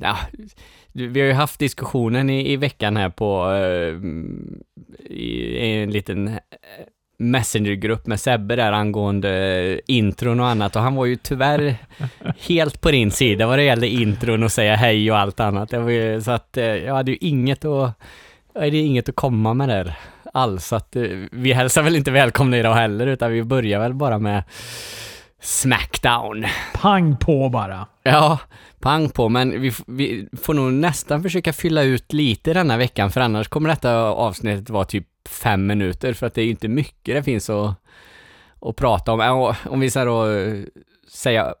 ja, vi har ju haft diskussionen i, i veckan här på, eh, i, i en liten eh, Messengergrupp med Sebbe där angående eh, intron och annat och han var ju tyvärr helt på din sida vad det gällde intron och säga hej och allt annat. Ju, så att jag hade ju inget att, jag hade inget att komma med där alls. Så att vi hälsar väl inte välkomna idag heller utan vi börjar väl bara med Smackdown. Pang på bara. Ja, pang på, men vi, vi får nog nästan försöka fylla ut lite denna veckan, för annars kommer detta avsnittet vara typ fem minuter, för att det är ju inte mycket det finns att, att prata om. Om vi så då eh, säga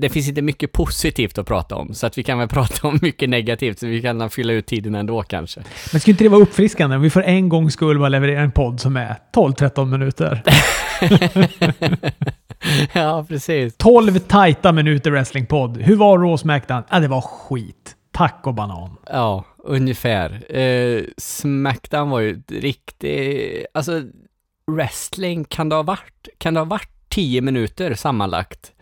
det finns inte mycket positivt att prata om, så att vi kan väl prata om mycket negativt, så vi kan fylla ut tiden ändå kanske. Men skulle inte det vara uppfriskande om vi för en gångs skull bara levererar en podd som är 12-13 minuter? ja, precis. 12 tajta minuter wrestlingpodd. Hur var Raw Smackdown? Ja, det var skit. Tack och banan. Ja, ungefär. Eh, Smackdown var ju riktigt... Alltså, wrestling, kan det ha varit, kan det ha varit 10 minuter sammanlagt?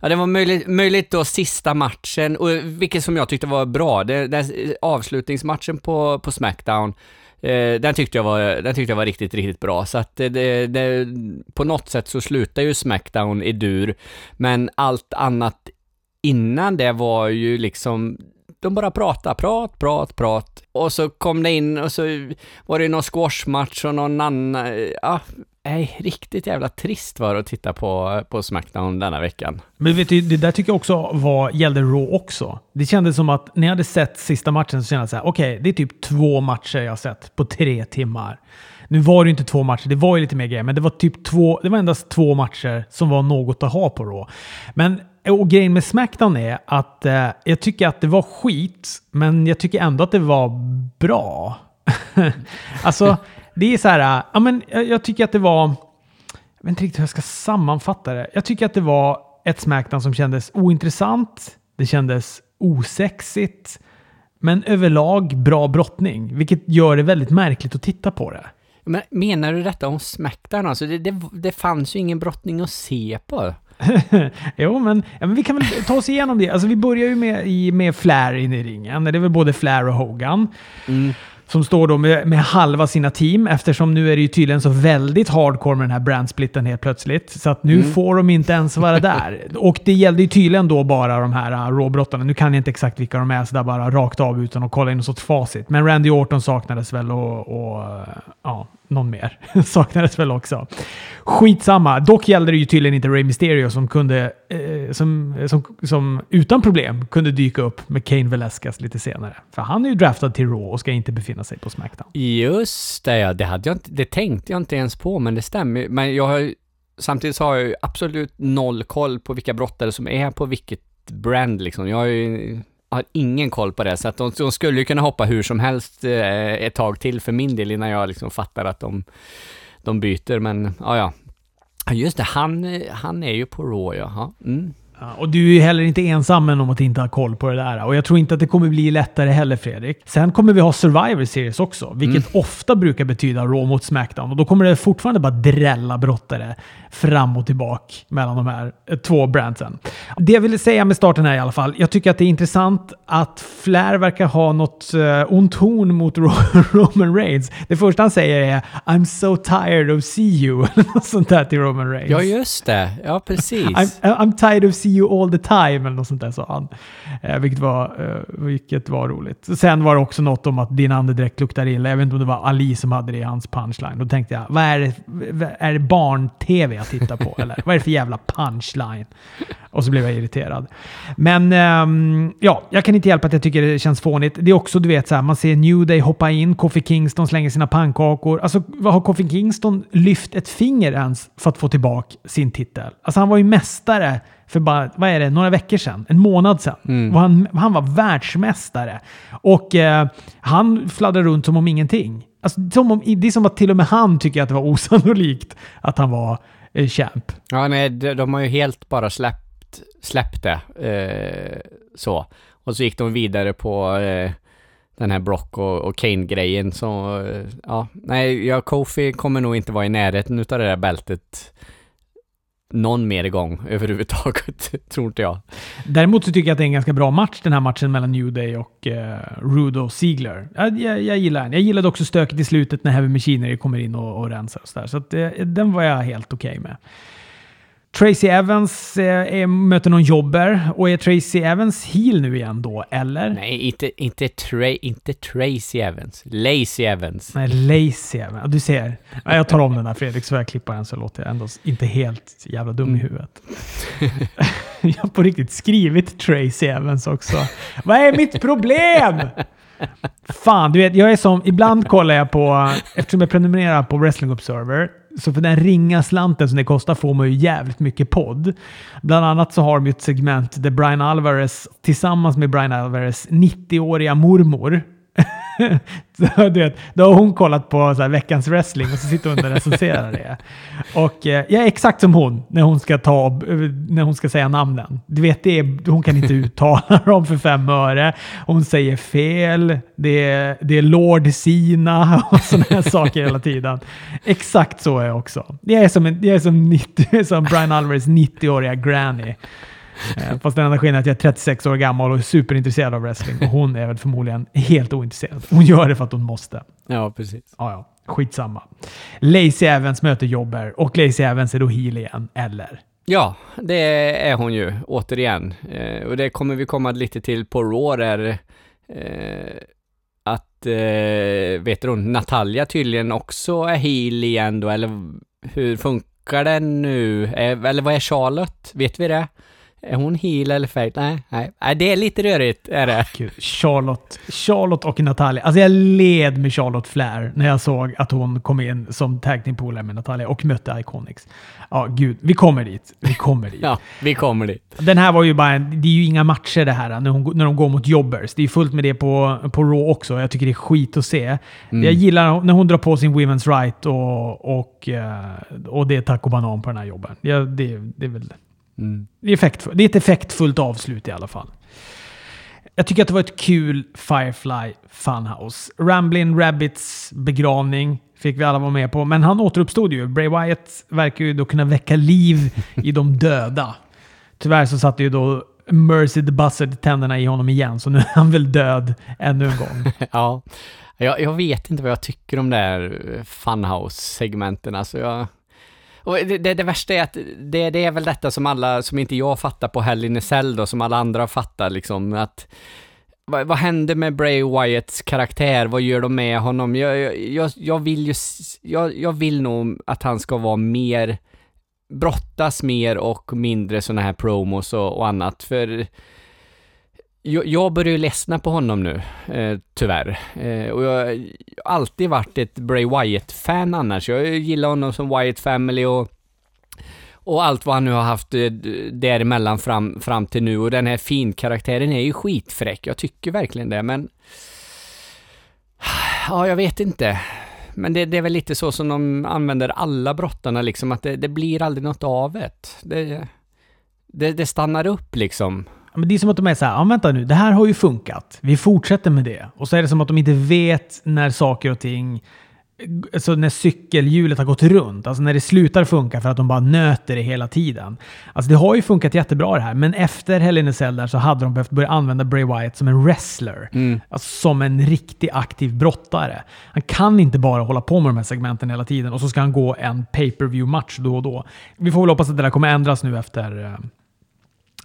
Ja, det var möjligt, möjligt då sista matchen, och vilket som jag tyckte var bra. Det, det, avslutningsmatchen på, på Smackdown Eh, den, tyckte jag var, den tyckte jag var riktigt, riktigt bra. Så att det, det, på något sätt så slutar ju Smackdown i dur. Men allt annat innan det var ju liksom de bara pratade, prat, prat, prat. Och så kom det in och så var det någon squashmatch och någon annan, eh, ja, Nej, riktigt jävla trist var det att titta på, på Smackdown denna veckan. Men vet du, det där tycker jag också var, gällde Raw också. Det kändes som att när jag hade sett sista matchen så kände jag så här, okej, okay, det är typ två matcher jag har sett på tre timmar. Nu var det ju inte två matcher, det var ju lite mer grejer, men det var typ två, det var endast två matcher som var något att ha på Raw. Men och grejen med Smackdown är att eh, jag tycker att det var skit, men jag tycker ändå att det var bra. alltså, det är så här, ja men jag tycker att det var, jag vet inte riktigt hur jag ska sammanfatta det. Jag tycker att det var ett Smackdown som kändes ointressant, det kändes osexigt, men överlag bra brottning, vilket gör det väldigt märkligt att titta på det. Men menar du detta om Smackdown? Alltså det, det, det fanns ju ingen brottning att se på. jo, men, ja, men vi kan väl ta oss igenom det. Alltså, vi börjar ju med, med Flair in i ringen. Det är väl både Flair och Hogan. Mm som står då med, med, halva sina team eftersom nu är det ju tydligen så väldigt hardcore med den här brandsplitten helt plötsligt. Så att nu mm. får de inte ens vara där. Och det gällde ju tydligen då bara de här uh, råbrottarna. Nu kan jag inte exakt vilka de är sådär bara rakt av utan att kolla in något sorts facit. Men Randy Orton saknades väl och, och uh, ja, någon mer saknades väl också. Skitsamma. Dock gällde det ju tydligen inte Ray Mysterio som kunde, eh, som, eh, som, som utan problem kunde dyka upp med Kane Velasquez lite senare. För han är ju draftad till Raw och ska inte befinna sig på Smackdown. Just det, ja. Det, hade jag inte, det tänkte jag inte ens på, men det stämmer. Men jag har samtidigt så har jag ju absolut noll koll på vilka brottare som är på vilket brand liksom. Jag har ju har ingen koll på det, så att de, de skulle ju kunna hoppa hur som helst eh, ett tag till för min del innan jag liksom fattar att de, de byter, men ja, ja. Just det, han, eh, han är ju på Raw, ja. Mm. Och du är ju heller inte ensam om att inte ha koll på det där. Och jag tror inte att det kommer bli lättare heller Fredrik. Sen kommer vi ha Survivor Series också, vilket mm. ofta brukar betyda Raw mot Smackdown. Och då kommer det fortfarande bara drälla brottare fram och tillbaka mellan de här eh, två brandsen. Det jag ville säga med starten här i alla fall. Jag tycker att det är intressant att Flair verkar ha något uh, ont horn mot Roman Reigns. Det första han säger är “I'm so tired of see you” något sånt där till Roman Reigns. Ja, just det. Ja, precis. I'm, I'm tired of see you all the time eller något sånt där sa han. Eh, vilket, var, eh, vilket var roligt. Sen var det också något om att din andedräkt luktar illa. Jag vet inte om det var Ali som hade det i hans punchline. Då tänkte jag, vad är det, är det barn-tv jag tittar på? eller vad är det för jävla punchline? Och så blev jag irriterad. Men ähm, ja, jag kan inte hjälpa att jag tycker det känns fånigt. Det är också, du vet, så här, man ser New Day hoppa in, Kofi Kingston slänger sina pannkakor. Alltså, vad har Kofi Kingston lyft ett finger ens för att få tillbaka sin titel? Alltså, han var ju mästare för bara, vad är det, några veckor sedan, en månad sedan. Mm. Och han, han var världsmästare. Och eh, han fladdrar runt som om ingenting. Alltså, som om, det är som att till och med han tycker att det var osannolikt att han var eh, champ. Ja, nej, de, de har ju helt bara släppt, släppt det. Eh, så. Och så gick de vidare på eh, den här Brock och, och Kane-grejen. Så, eh, ja, nej, ja, Kofi kommer nog inte vara i närheten av det där bältet någon mer gång överhuvudtaget, tror inte jag. Däremot så tycker jag att det är en ganska bra match, den här matchen mellan New Day och eh, Rudo Ziegler. Jag, jag, jag gillar den. Jag gillade också stöket i slutet när Heavy Machinery kommer in och, och rensar och sådär. Så att, eh, den var jag helt okej okay med. Tracy Evans eh, är, möter någon jobber och är Tracy Evans heel nu igen då, eller? Nej, inte, inte, tra inte Tracy Evans. Lazy Evans. Nej, Lazy Evans. Du ser. Jag tar om den där Fredrik, så jag klippa den så låter jag ändå inte helt jävla dum mm. i huvudet. jag har på riktigt skrivit Tracy Evans också. Vad är mitt problem? Fan, du vet, jag är som... Ibland kollar jag på... Eftersom jag prenumererar på Wrestling Observer så för den ringa slanten som det kostar får man ju jävligt mycket podd. Bland annat så har de ju ett segment där Brian Alvarez tillsammans med Brian Alvarez 90-åriga mormor så, du vet, då har hon kollat på så här, veckans wrestling och så sitter hon och recenserar det. Och eh, jag är exakt som hon när hon ska, ta, eh, när hon ska säga namnen. Du vet, det är, hon kan inte uttala dem för fem öre. Hon säger fel. Det är, det är Lord Sina och sådana här saker hela tiden. Exakt så är jag också. Jag är som, en, jag är som, 90, som Brian Alvarez 90-åriga granny. Eh, fast den enda skillnaden är att jag är 36 år gammal och är superintresserad av wrestling. Och hon är väl förmodligen helt ointresserad. Hon gör det för att hon måste. Ja, precis. Ja, ja. Skitsamma. Lacey Evans möter Jobber och Lacey Evans är då heel igen, eller? Ja, det är hon ju, återigen. Eh, och det kommer vi komma lite till på Raw där eh, att, eh, vet du Natalia tydligen också är heel igen då, eller hur funkar det nu? Eh, eller vad är Charlotte? Vet vi det? Är hon heel eller face? Nej, nej, nej. Det är lite rörigt, är det. Gud, Charlotte, Charlotte och Natalia. Alltså jag led med Charlotte Flair när jag såg att hon kom in som tag team polare med Natalia och mötte Iconics. Ja, gud. Vi kommer dit. Vi kommer dit. ja, vi kommer dit. Den här var ju bara en, Det är ju inga matcher det här när, hon, när de går mot jobbers. Det är fullt med det på, på Raw också. Jag tycker det är skit att se. Mm. Jag gillar när hon drar på sin Women's Right och, och, eh, och det är taco banan på den här jobben. Ja, det, det är väl Mm. Det, är effektfull, det är ett effektfullt avslut i alla fall. Jag tycker att det var ett kul Firefly Funhouse. Ramblin' Rabbits begravning fick vi alla vara med på, men han återuppstod ju. Bray Wyatt verkar ju då kunna väcka liv i de döda. Tyvärr så satte ju då Mercy the Buzzard tänderna i honom igen, så nu är han väl död ännu en gång. ja, jag, jag, vet inte vad jag tycker om det här Funhouse-segmenten. Alltså jag... Och det, det, det, värsta är att det, det är väl detta som alla, som inte jag fattar på Hell in a Cell då, som alla andra fattar liksom, att vad, vad händer med Bray Wyatts karaktär? Vad gör de med honom? Jag, jag, jag vill ju, jag, jag vill nog att han ska vara mer, brottas mer och mindre sådana här promos och, och annat, för jag, jag börjar ju ledsna på honom nu, eh, tyvärr. Eh, och jag har alltid varit ett Bray Wyatt-fan annars. Jag gillar honom som Wyatt Family och, och allt vad han nu har haft eh, däremellan fram, fram till nu. Och den här fin-karaktären är ju skitfräck. Jag tycker verkligen det, men... Ja, jag vet inte. Men det, det, är väl lite så som de använder alla brottarna, liksom att det, det blir aldrig något av det. Det, det, det stannar upp liksom. Men det är som att de är så här, ja vänta nu, det här har ju funkat. Vi fortsätter med det. Och så är det som att de inte vet när saker och ting, alltså när cykelhjulet har gått runt. Alltså när det slutar funka för att de bara nöter det hela tiden. Alltså det har ju funkat jättebra det här, men efter Hell in a Cell där så hade de behövt börja använda Bray Wyatt som en wrestler. Mm. Alltså som en riktig aktiv brottare. Han kan inte bara hålla på med de här segmenten hela tiden och så ska han gå en pay per view match då och då. Vi får väl hoppas att det där kommer ändras nu efter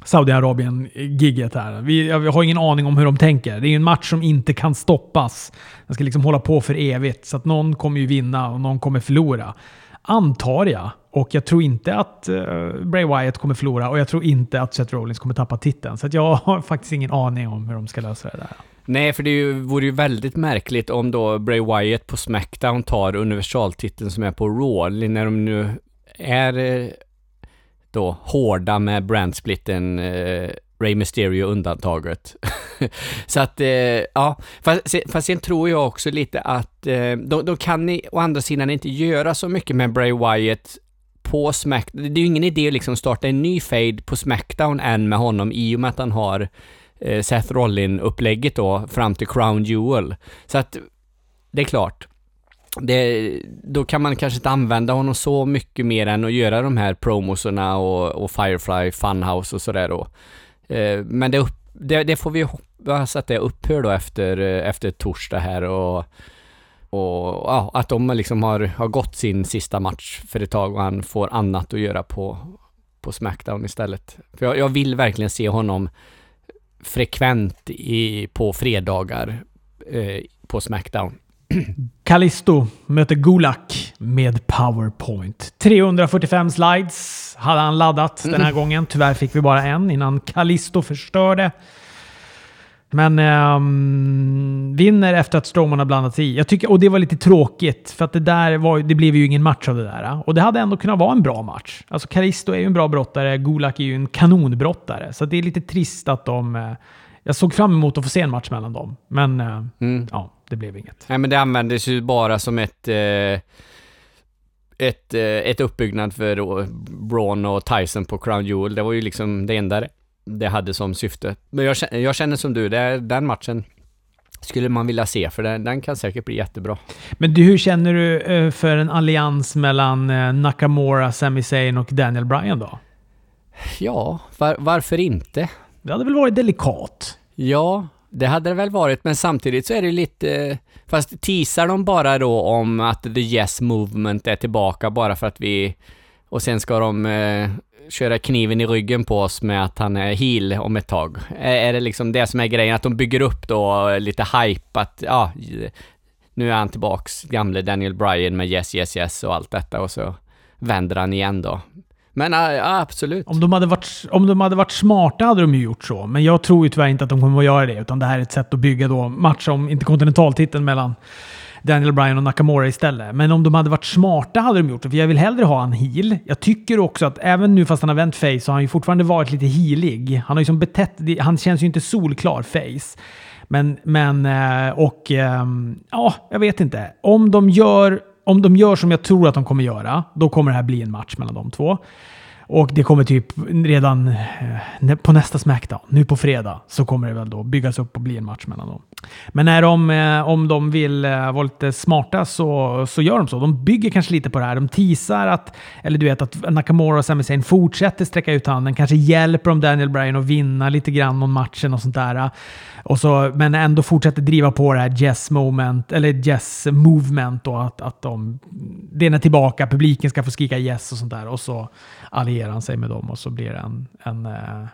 Saudiarabien-giget här. Vi, jag har ingen aning om hur de tänker. Det är ju en match som inte kan stoppas. Den ska liksom hålla på för evigt. Så att någon kommer ju vinna och någon kommer förlora. Antar jag. Och jag tror inte att uh, Bray Wyatt kommer förlora och jag tror inte att Seth Rollins kommer tappa titeln. Så jag har faktiskt ingen aning om hur de ska lösa det där. Nej, för det ju, vore ju väldigt märkligt om då Bray Wyatt på Smackdown tar universaltiteln som är på Raw, när de nu är eh, då hårda med brandsplitten eh, Ray Mysterio undantaget. så att, eh, ja, fast, fast sen tror jag också lite att eh, de, de kan ni, å andra sidan inte göra så mycket med Bray Wyatt på Smackdown. Det är ju ingen idé liksom att liksom starta en ny fade på Smackdown än med honom i och med att han har eh, Seth Rollin-upplägget då fram till Crown Jewel. Så att, det är klart det, då kan man kanske inte använda honom så mycket mer än att göra de här promoserna och, och Firefly Funhouse och sådär då. Eh, men det, upp, det, det, får vi hoppas att det upphör då efter, efter torsdag här och, och ja, att de liksom har, har gått sin sista match för ett tag och han får annat att göra på, på Smackdown istället. För jag, jag vill verkligen se honom frekvent i, på fredagar eh, på Smackdown. Callisto möter Gulak med Powerpoint. 345 slides hade han laddat den här mm. gången. Tyvärr fick vi bara en innan Callisto förstörde. Men um, vinner efter att Strowman har blandat sig i. Jag tycker, och det var lite tråkigt, för att det där var, det blev ju ingen match av det där. Och det hade ändå kunnat vara en bra match. Alltså Karisto är ju en bra brottare, Gulak är ju en kanonbrottare. Så det är lite trist att de... Uh, jag såg fram emot att få se en match mellan dem, men uh, mm. ja, det blev inget. Nej, men det användes ju bara som ett... Uh, ett, ett uppbyggnad för Braun och Tyson på Crown Jewel. Det var ju liksom det enda det hade som syfte. Men jag, jag känner som du, det, den matchen skulle man vilja se, för den, den kan säkert bli jättebra. Men du, hur känner du eh, för en allians mellan eh, Nakamura, Sami Zayn och Daniel Bryan då? Ja, var, varför inte? Det hade väl varit delikat? Ja, det hade det väl varit, men samtidigt så är det lite... Fast teasar de bara då om att the yes movement är tillbaka bara för att vi... Och sen ska de eh, köra kniven i ryggen på oss med att han är heel om ett tag? Är, är det liksom det som är grejen, att de bygger upp då lite hype att, ja, nu är han tillbaks, gamle Daniel Bryan med yes, yes, yes och allt detta och så vänder han igen då. Men ja, absolut. Om de, hade varit, om de hade varit smarta hade de ju gjort så, men jag tror ju tyvärr inte att de kommer att göra det, utan det här är ett sätt att bygga då match om interkontinentaltiteln mellan Daniel Bryan och Nakamura istället. Men om de hade varit smarta hade de gjort det, för jag vill hellre ha en heel. Jag tycker också att även nu fast han har vänt face så har han ju fortfarande varit lite heelig. Han har ju som betett, han känns ju inte solklar face. Men, men eh, och ehm, ja, jag vet inte. Om de gör om de gör som jag tror att de kommer göra, då kommer det här bli en match mellan de två. Och det kommer typ redan eh, på nästa Smackdown, nu på fredag, så kommer det väl då byggas upp och bli en match mellan dem. Men när de, eh, om de vill eh, vara lite smarta så, så gör de så. De bygger kanske lite på det här. De teasar att, eller du vet, att Nakamura och Sami Zayn fortsätter sträcka ut handen. Kanske hjälper de Daniel Bryan att vinna lite grann om matchen och sånt där. Och så, men ändå fortsätter driva på det här Jess moment, eller Jess movement då, att, att de, den är tillbaka, publiken ska få skrika yes och sånt där. Och så allierar han sig med dem och så blir det en, en uh,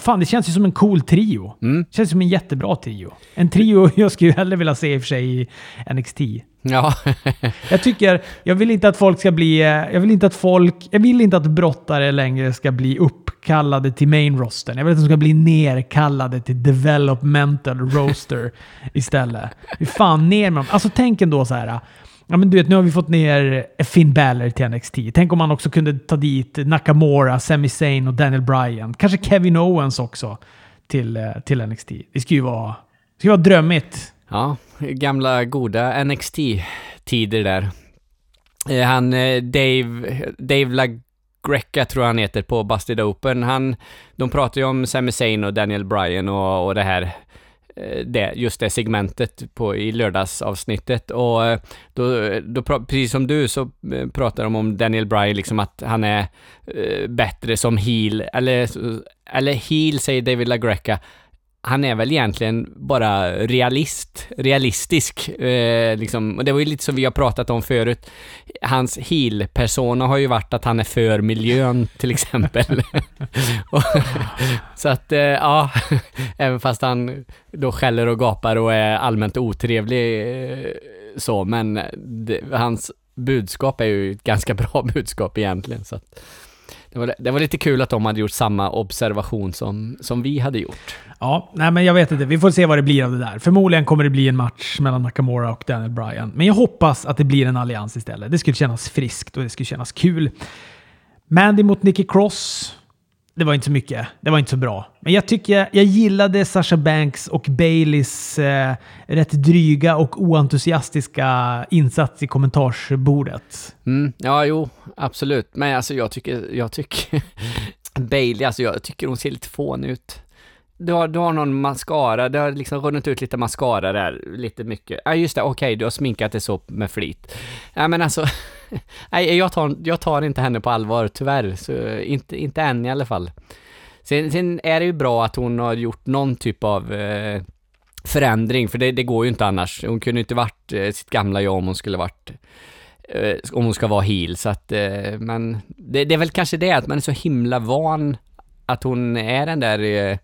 Fan, det känns ju som en cool trio. Mm. Det känns som en jättebra trio. En trio jag skulle hellre vilja se i och för sig i NXT. Ja. jag tycker, jag vill inte att folk ska bli, eh, jag vill inte att folk, jag vill inte att brottare längre ska bli uppkallade till main rosten. Jag vill att de ska bli nerkallade till developmental roster istället. Hur fan ner med dem. Alltså tänk ändå så här. Ja, men du vet, nu har vi fått ner Finn Balor till NXT. Tänk om man också kunde ta dit Nakamura, Sami Zayn och Daniel Bryan. Kanske Kevin Owens också till, eh, till NXT. Det skulle ju vara, det skulle vara drömmigt. Ja, gamla goda NXT-tider där. Eh, han, eh, Dave, Dave Greca tror jag han heter på Busted Open. Han, de pratar ju om Sami Zayn och Daniel Bryan och, och det här eh, det, just det segmentet på, i lördagsavsnittet och eh, då, då, precis som du så eh, pratar de om Daniel Bryan, liksom att han är bättre som heel, eller, eller heel säger David LaGreca, han är väl egentligen bara realist, realistisk. Eh, liksom. Och det var ju lite som vi har pratat om förut. Hans heel-persona har ju varit att han är för miljön, till exempel. och, så att, eh, ja, även fast han då skäller och gapar och är allmänt otrevlig eh, så, men det, hans budskap är ju ett ganska bra budskap egentligen. Så att, det var, det var lite kul att de hade gjort samma observation som, som vi hade gjort. Ja, nej men jag vet inte. Vi får se vad det blir av det där. Förmodligen kommer det bli en match mellan Nakamura och Daniel Bryan. Men jag hoppas att det blir en allians istället. Det skulle kännas friskt och det skulle kännas kul. Mandy mot Nicky Cross det var inte så mycket. Det var inte så bra. Men jag tycker jag gillade Sasha Banks och Baileys eh, rätt dryga och oentusiastiska insats i kommentarsbordet. Mm, ja, jo, absolut. Men alltså jag tycker, jag tycker Bailey, alltså jag tycker hon ser lite fånig ut du har, du har någon mascara, det har liksom runnit ut lite mascara där, lite mycket. Ja, just det, okej, okay, du har sminkat det så med flit. Ja, men alltså, nej, jag tar, jag tar inte henne på allvar, tyvärr. Så inte, inte än i alla fall. Sen, sen är det ju bra att hon har gjort någon typ av eh, förändring, för det, det, går ju inte annars. Hon kunde inte varit eh, sitt gamla jag om hon skulle varit eh, om hon ska vara heel, så att, eh, men det, det, är väl kanske det att man är så himla van att hon är den där eh,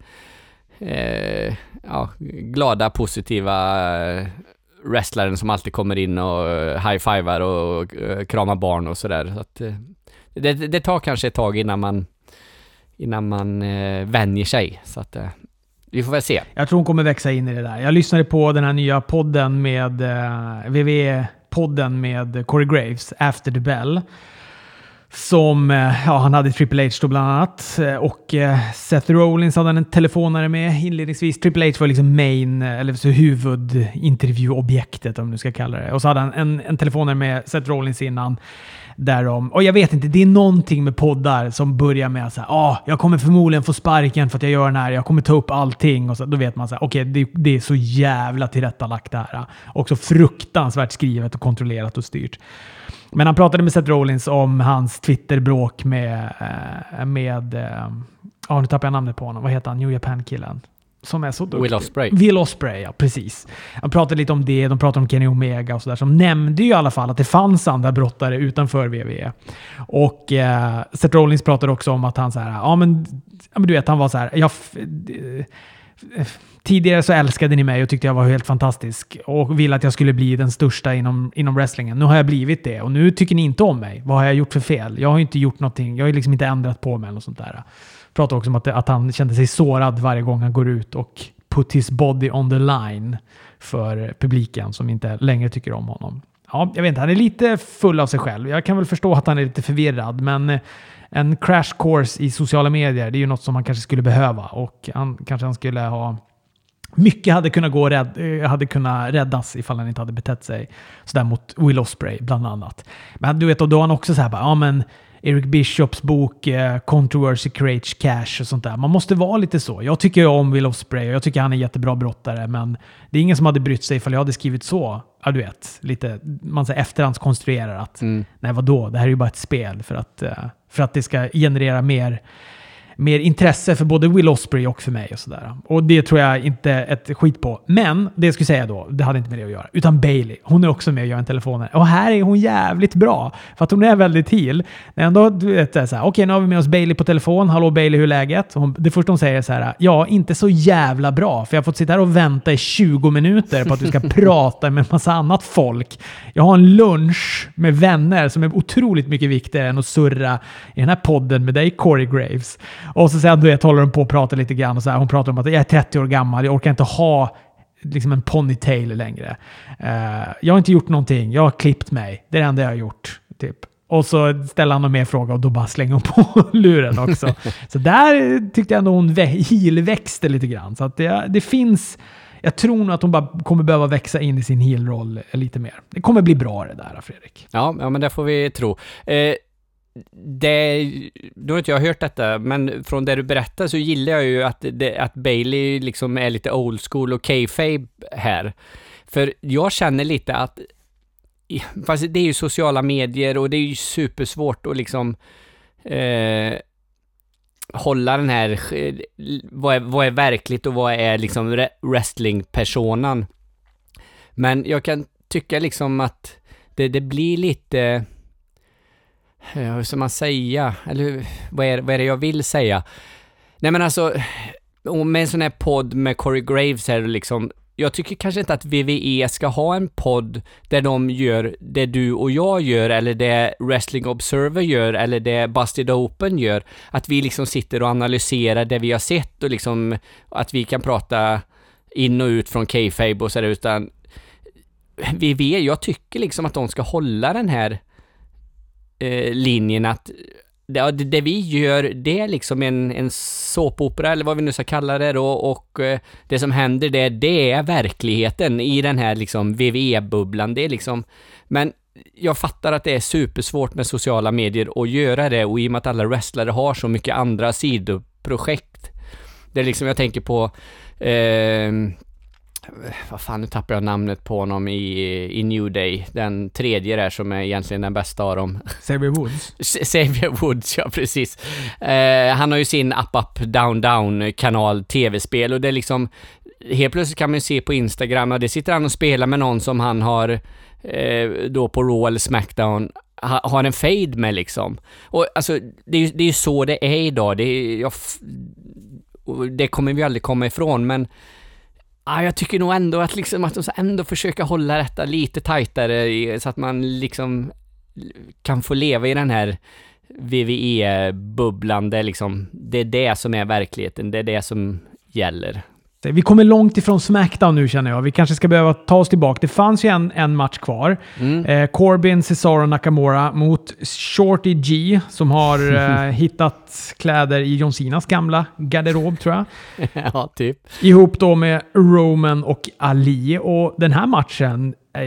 eh, ja, glada, positiva eh, wrestlaren som alltid kommer in och eh, high-fivar och uh, kramar barn och sådär. Så att, eh, det, det, tar kanske ett tag innan man, innan man eh, vänjer sig. Så att, eh, vi får väl se. Jag tror hon kommer växa in i det där. Jag lyssnade på den här nya podden med eh, VV podden med Corey Graves, After the Bell som, eh, ja, han hade Triple H då bland annat. Eh, och eh, Seth Rollins hade han en telefonare med inledningsvis. Triple H var liksom main, eller så huvudintervjuobjektet om du ska kalla det. Och så hade han en, en telefonare med Seth Rollins innan. Därom. och jag vet inte, det är någonting med poddar som börjar med att ah, jag kommer förmodligen få sparken för att jag gör den här, jag kommer ta upp allting. Och så, då vet man att okay, det, det är så jävla tillrättalagt det här. Också fruktansvärt skrivet och kontrollerat och styrt. Men han pratade med Seth Rollins om hans Twitter-bråk med... Eh, med eh, ja, nu tappar jag namnet på honom. Vad heter han? New Japan-killen. Som är så duktig. Will Ospreay. Will Ospreay, ja precis. Han pratade lite om det, de pratade om Kenny Omega och sådär. Som nämnde ju i alla fall att det fanns andra brottare utanför WWE. Och eh, Seth Rollins pratade också om att han så här, ja men, ja men du vet, han var så här, jag, Tidigare så älskade ni mig och tyckte jag var helt fantastisk och ville att jag skulle bli den största inom, inom wrestlingen. Nu har jag blivit det och nu tycker ni inte om mig. Vad har jag gjort för fel? Jag har ju inte gjort någonting. Jag har liksom inte ändrat på mig eller något sånt där. Pratar också om att, att han kände sig sårad varje gång han går ut och put his body on the line för publiken som inte längre tycker om honom. Ja, jag vet inte, han är lite full av sig själv. Jag kan väl förstå att han är lite förvirrad, men eh, en crash course i sociala medier, det är ju något som han kanske skulle behöva och han kanske han skulle ha mycket hade kunnat, gå rädd, eh, hade kunnat räddas ifall han inte hade betett sig sådär mot Will Osprey bland annat. Men du vet, då har han också så här bara, ja men Eric Bishops bok eh, Controversy Creates Cash och sånt där. Man måste vara lite så. Jag tycker ju om Will Osprey och jag tycker han är jättebra brottare, men det är ingen som hade brytt sig ifall jag hade skrivit så. Ja, du vet, lite, man säger efterhandskonstruerar att mm. nej vadå, det här är ju bara ett spel för att, eh, för att det ska generera mer mer intresse för både Will Osprey och för mig och sådär. Och det tror jag inte ett skit på. Men det jag skulle säga då, det hade inte med det att göra. Utan Bailey. Hon är också med och gör en telefon. Och här är hon jävligt bra. För att hon är väldigt heel. Ändå, du vet, så här, okej nu har vi med oss Bailey på telefon. Hallå Bailey, hur är läget? Hon, det första hon säger är så här, ja, inte så jävla bra. För jag har fått sitta här och vänta i 20 minuter på att du ska prata med massa annat folk. Jag har en lunch med vänner som är otroligt mycket viktigare än att surra i den här podden med dig, Corey Graves. Och så sen du vet, håller hon på och pratar lite grann. Och så här, hon pratar om att jag är 30 år gammal, jag orkar inte ha liksom en ponytail längre. Uh, jag har inte gjort någonting, jag har klippt mig. Det är det enda jag har gjort. Typ. Och så ställer han någon mer fråga och då bara slänger hon på luren också. så där tyckte jag ändå hon hilväxte lite grann. Så att det, det finns... Jag tror nog att hon bara kommer behöva växa in i sin heel-roll lite mer. Det kommer bli bra det där, Fredrik. Ja, ja men det får vi tro. Eh, det, nu har inte jag hört detta, men från det du berättar så gillar jag ju att, det, att Bailey liksom är lite old school och kayfabe här. För jag känner lite att, fast det är ju sociala medier och det är ju supersvårt att liksom eh, hålla den här, vad är, vad är verkligt och vad är liksom wrestling-personan. Men jag kan tycka liksom att det, det blir lite Eh, hur ska man säga? Eller vad är, vad är det jag vill säga? Nej men alltså, med en sån här podd med Corey Graves här liksom, jag tycker kanske inte att VVE ska ha en podd där de gör det du och jag gör eller det Wrestling Observer gör eller det Busted Open gör. Att vi liksom sitter och analyserar det vi har sett och liksom att vi kan prata in och ut från K-Fabe och sådär utan VVE, jag tycker liksom att de ska hålla den här eh, linjen att det, det, vi gör, det är liksom en, en såpopera eller vad vi nu ska kalla det då och eh, det som händer det, det är verkligheten i den här liksom VVE-bubblan. Det är liksom, men jag fattar att det är supersvårt med sociala medier att göra det och i och med att alla wrestlare har så mycket andra sidoprojekt Det är liksom, jag tänker på eh, vad fan, nu tappar jag namnet på honom i, i New Day. Den tredje där som är egentligen den bästa av dem. Xavier Woods. Xavier Woods, ja precis. Eh, han har ju sin Up Up Down Down kanal tv-spel och det är liksom helt plötsligt kan man se på Instagram och det sitter han och spelar med någon som han har eh, då på Raw eller Smackdown ha, har en fade med liksom. Och alltså, det är ju det är så det är idag. Det, är, jag, det kommer vi aldrig komma ifrån, men Ja, jag tycker nog ändå att liksom att de ska ändå försöka hålla detta lite tajtare så att man liksom kan få leva i den här VVE-bubblan. Det, liksom, det är det som är verkligheten. Det är det som gäller. Vi kommer långt ifrån Smackdown nu känner jag. Vi kanske ska behöva ta oss tillbaka. Det fanns ju en, en match kvar. Mm. Eh, Corbin, Cesaro Nakamura mot Shorty G som har eh, hittat kläder i John Cenas gamla garderob tror jag. ja, typ. Ihop då med Roman och Ali. Och den här matchen, eh,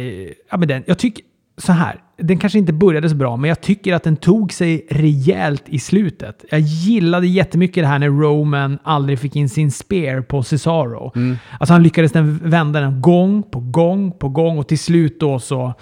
ja, men den, jag tycker så här den kanske inte började så bra, men jag tycker att den tog sig rejält i slutet. Jag gillade jättemycket det här när Roman aldrig fick in sin spear på Cesaro. Mm. Alltså han lyckades den vända den gång på gång på gång och till slut då så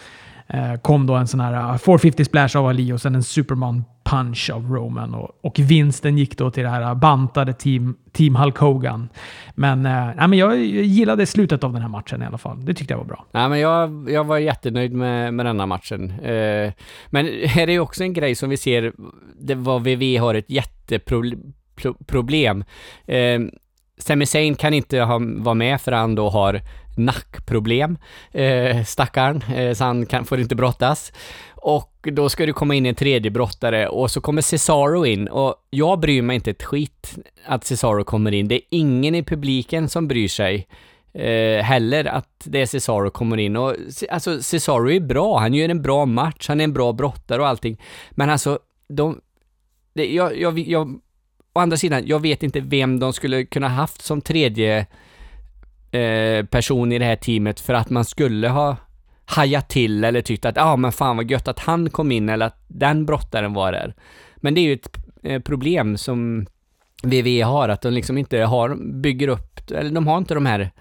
Eh, kom då en sån här eh, 450 splash av Ali och sen en Superman punch av Roman. Och, och vinsten gick då till det här eh, bantade team, team Hulk Hogan. Men, eh, nej, men jag gillade slutet av den här matchen i alla fall. Det tyckte jag var bra. Nej, men jag, jag var jättenöjd med, med denna matchen. Eh, men här är ju också en grej som vi ser, det var VV har ett jätteproblem. Eh, Sami Zayn kan inte ha, vara med för han då har nackproblem, eh, stackaren, eh, så han kan, får inte brottas. Och då ska det komma in en tredje brottare och så kommer Cesaro in och jag bryr mig inte ett skit att Cesaro kommer in. Det är ingen i publiken som bryr sig eh, heller att det är Cesaro kommer in och alltså Cesaro är bra, han gör en bra match, han är en bra brottare och allting. Men alltså, de, det, jag, jag, jag, å andra sidan, jag vet inte vem de skulle kunna haft som tredje eh, person i det här teamet för att man skulle ha hajat till eller tyckt att ja ah, men fan vad gött att han kom in eller att den brottaren var där. Men det är ju ett eh, problem som VV har, att de liksom inte har, bygger upp, eller de har inte de här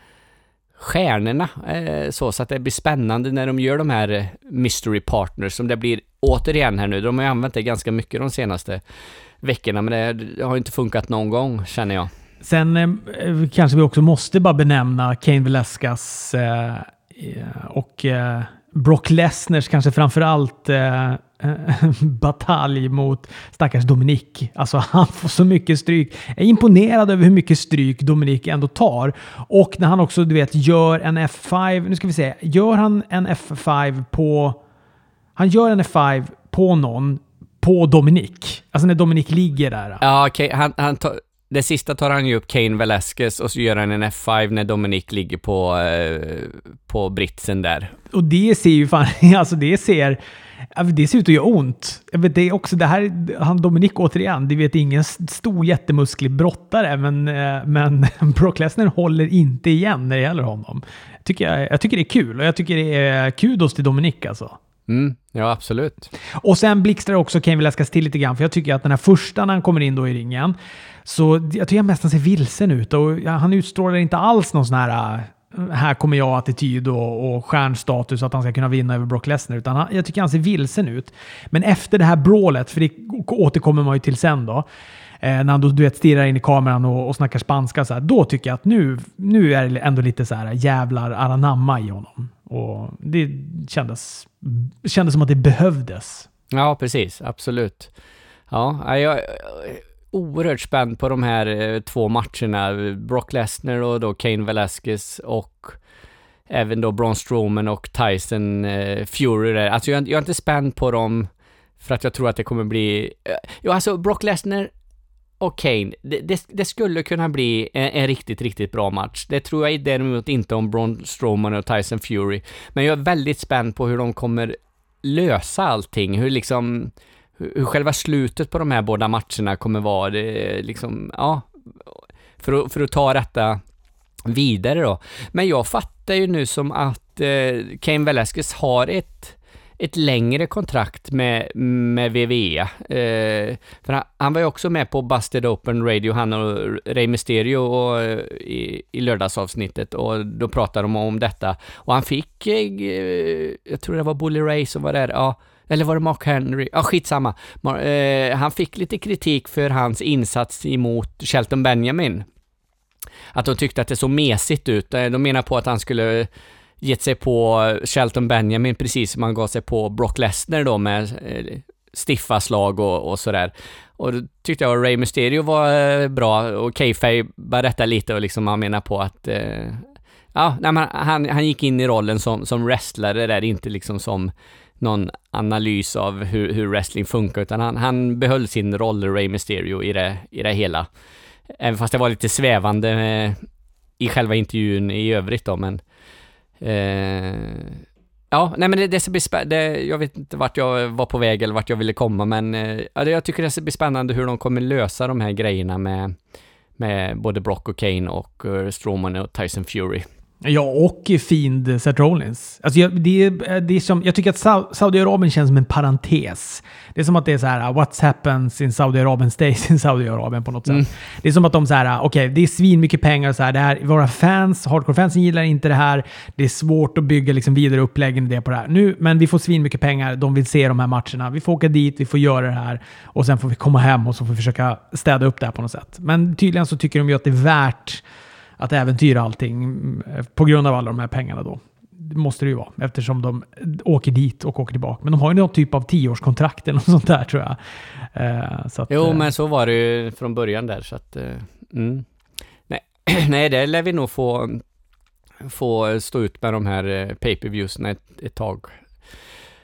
stjärnorna eh, så, så att det blir spännande när de gör de här eh, mystery partners som det blir återigen här nu. De har ju använt det ganska mycket de senaste veckorna, men det, har har inte funkat någon gång känner jag. Sen eh, eh kanske vi också måste bara benämna Kane Velasquez eh, eh, och eh, Brock Lesners kanske framförallt eh, eh batalj mot stackars Dominik. Alltså han får så mycket stryk. Jag är imponerad över hur mycket stryk Dominik ändå tar. Och när han också, du vet, gör en F5. Nu ska vi se. Gör han en F5 på... Han gör en F5 på någon på Dominik. Alltså när Dominik ligger där. Ja. Okay. Han, han tar, det sista tar han ju upp Kane Velasquez och så gör han en F5 när Dominic ligger på, eh, på britsen där. Och det ser ju fan, alltså det ser, det ser ut att göra ont. Vet, det är också det här, han Dominic återigen, det vet ingen stor jättemusklig brottare, men, eh, men Brock Lesnar håller inte igen när det gäller honom. Tycker jag, jag tycker det är kul och jag tycker det är kudos till Dominic alltså. Mm, ja, absolut. Och sen blixtrar också Kane Velasquez till lite grann, för jag tycker att den här första när han kommer in då i ringen, så jag tycker han ser vilsen ut och han utstrålar inte alls någon sån här äh, här kommer jag-attityd och, och stjärnstatus att han ska kunna vinna över Brock Lesnar. Utan han, jag tycker han ser vilsen ut. Men efter det här brawlet, för det återkommer man ju till sen då, eh, när han då, du vet, stirrar in i kameran och, och snackar spanska, så här, då tycker jag att nu, nu är det ändå lite så här jävlar aranamma i honom. Och det kändes, kändes som att det behövdes. Ja, precis. Absolut. Ja, jag, oerhört spänd på de här eh, två matcherna. Brock Lesnar och då Kane Velasquez och även då Braun Strowman och Tyson eh, Fury där. Alltså jag, jag är inte spänd på dem för att jag tror att det kommer bli... Ja, jo, alltså Brock Lesnar och Kane, det, det, det, skulle kunna bli en, en, riktigt, riktigt bra match. Det tror jag däremot inte om Braun Strowman och Tyson Fury. Men jag är väldigt spänd på hur de kommer lösa allting, hur liksom hur själva slutet på de här båda matcherna kommer vara, det liksom, ja, för att, för att ta detta vidare då. Men jag fattar ju nu som att eh, Kane Velasquez har ett ett längre kontrakt med, med VVE. Eh, för han, han, var ju också med på Busted Open Radio, han och Rey Mysterio och, eh, i, i lördagsavsnittet och då pratade de om detta. Och han fick, eh, eh, jag tror det var Bully Ray som var där, ja, eller var det Mark Henry? Ja, skitsamma. Eh, han fick lite kritik för hans insats emot Shelton Benjamin. Att de tyckte att det såg mesigt ut. Eh, de menar på att han skulle gett sig på Shelton Benjamin precis som han gav sig på Brock Lesnar då med eh, stiffa slag och, och sådär. Och då tyckte jag Ray Mysterio var eh, bra och Kayfabe berättade lite och liksom han menar på att eh, ja, nej, men han, han gick in i rollen som, som wrestlare där, inte liksom som någon analys av hur, hur wrestling funkar, utan han, han behöll sin roll, Ray Mysterio, i det, i det hela. Även fast det var lite svävande eh, i själva intervjun i övrigt då, men Eh, ja, nej men det, det ska bli spännande. Jag vet inte vart jag var på väg eller vart jag ville komma, men eh, jag tycker det ska bli spännande hur de kommer lösa de här grejerna med, med både Brock och Kane och uh, Strowman och Tyson Fury. Ja, och Fiend Seth Rollins. Alltså jag, det, det är som, jag tycker att Saudiarabien känns som en parentes. Det är som att det är så här, what's happens in Saudiarabien stays in Saudiarabien på något sätt. Mm. Det är som att de så här, okej, okay, det är svin mycket pengar så här, det här, våra fans, hardcore-fansen gillar inte det här. Det är svårt att bygga liksom vidare uppläggen det på det här. Nu, men vi får svin mycket pengar, de vill se de här matcherna. Vi får åka dit, vi får göra det här och sen får vi komma hem och så får vi försöka städa upp det här på något sätt. Men tydligen så tycker de ju att det är värt att äventyra allting mm, på grund av alla de här pengarna då. Det måste det ju vara eftersom de åker dit och åker tillbaka. Men de har ju någon typ av tioårskontrakt eller något sånt där tror jag. Eh, att, jo, eh, men så var det ju från början där så att... Eh, mm. Nej, nej, det lär vi nog få, få stå ut med de här eh, pay-per-viewsna ett, ett tag.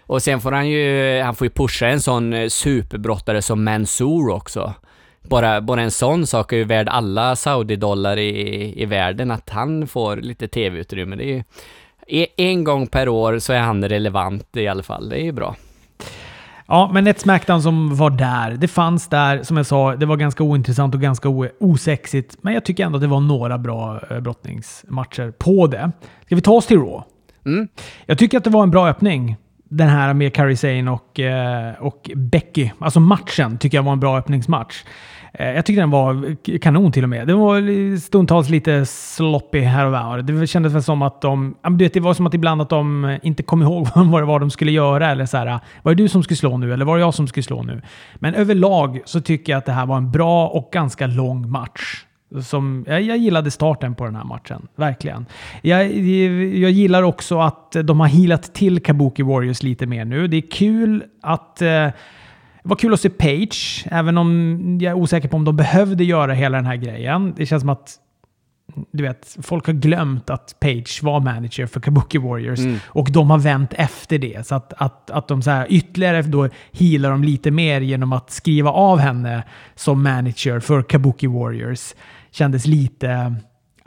Och sen får han ju, han får ju pusha en sån eh, superbrottare som Mansour också bara, bara en sån sak är ju värd alla Saudi-dollar i, i världen, att han får lite tv-utrymme. Det är ju, e, en gång per år så är han relevant i alla fall. Det är ju bra. Ja, men ett Smackdown som var där. Det fanns där, som jag sa, det var ganska ointressant och ganska osexigt. Men jag tycker ändå att det var några bra eh, brottningsmatcher på det. Ska vi ta oss till Raw? Mm. Jag tycker att det var en bra öppning. Den här med Kairi Sane och, eh, och Becky. Alltså matchen tycker jag var en bra öppningsmatch. Eh, jag tyckte den var kanon till och med. Det var stundtals lite sloppy här och där. Det kändes väl som att de... Du vet, det var som att ibland att de eh, inte kom ihåg vad det var de skulle göra. Eller så här, eh, var det du som skulle slå nu? Eller var det jag som skulle slå nu? Men överlag så tycker jag att det här var en bra och ganska lång match. Som, jag, jag gillade starten på den här matchen. Verkligen. Jag, jag gillar också att de har healat till Kabuki Warriors lite mer nu. Det är kul att eh, det var kul att se Page, även om jag är osäker på om de behövde göra hela den här grejen. Det känns som att du vet, folk har glömt att Page var manager för Kabuki Warriors mm. och de har vänt efter det. Så att, att, att de så här ytterligare då healar dem lite mer genom att skriva av henne som manager för Kabuki Warriors kändes lite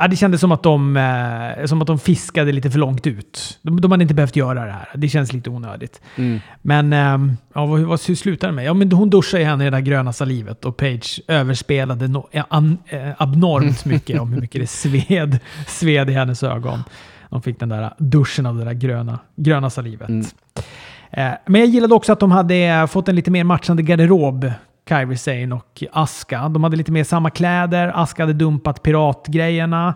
Ja, det kändes som att, de, eh, som att de fiskade lite för långt ut. De, de hade inte behövt göra det här. Det känns lite onödigt. Mm. Men eh, ja, vad, vad slutade det med? Ja, men hon duschade henne i det där gröna salivet och Page överspelade no, an, eh, abnormt mycket om hur mycket det sved, sved i hennes ögon. De fick den där duschen av det där gröna, gröna salivet. Mm. Eh, men jag gillade också att de hade fått en lite mer matchande garderob Kyrie Sane och Aska. De hade lite mer samma kläder. Aska hade dumpat piratgrejerna.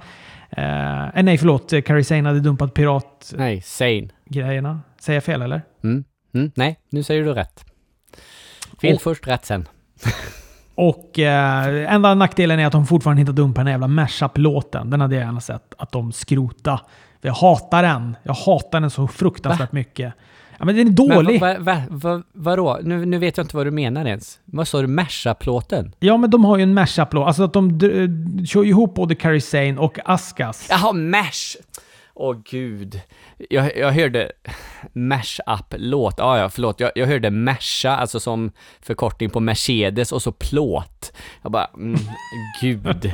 Eh, nej, förlåt. Kyrie Sane hade dumpat pirat... Nej, Sane. Grejerna. Säger jag fel eller? Mm. Mm. Nej, nu säger du rätt. Fel och, först, rätt sen. och eh, enda nackdelen är att de fortfarande inte dumpar den jävla mashup-låten. Den hade jag gärna sett att de skrota. Jag hatar den. Jag hatar den så fruktansvärt Va? mycket. Ja, men den är dålig. Men, va, va, va, vadå? Nu, nu vet jag inte vad du menar ens. Vad sa du? Mashup-låten? Ja, men de har ju en mashup-låt. Alltså att de kör ihop både Carrie Sane och Askas. Jaha, mash! Åh gud. Jag, jag hörde mash-up-låt. Ah, ja, förlåt. Jag, jag hörde masha, alltså som förkortning på Mercedes och så plåt. Jag bara, mm, gud.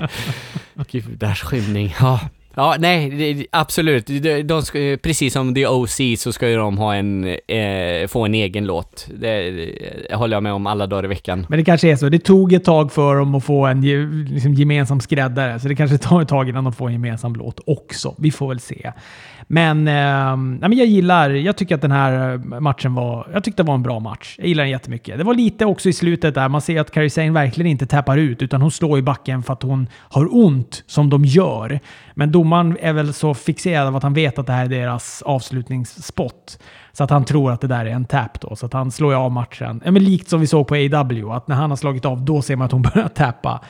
Gudars skymning. Ja. Ja, nej, det, absolut. De, de ska, precis som The OC så ska ju de ha en, eh, få en egen låt. Det, det håller jag med om alla dagar i veckan. Men det kanske är så. Det tog ett tag för dem att få en liksom, gemensam skräddare, så det kanske tar ett tag innan de får en gemensam låt också. Vi får väl se. Men, eh, nej, men jag gillar, jag tycker att den här matchen var, jag tyckte det var en bra match. Jag gillar den jättemycket. Det var lite också i slutet där, man ser att Kairi Sane verkligen inte tappar ut, utan hon slår i backen för att hon har ont, som de gör. Men domaren är väl så fixerad av att han vet att det här är deras avslutningsspot. Så att han tror att det där är en tap då. Så att han slår ju av matchen. Ja, men likt som vi såg på AW, att när han har slagit av, då ser man att hon börjar tappa.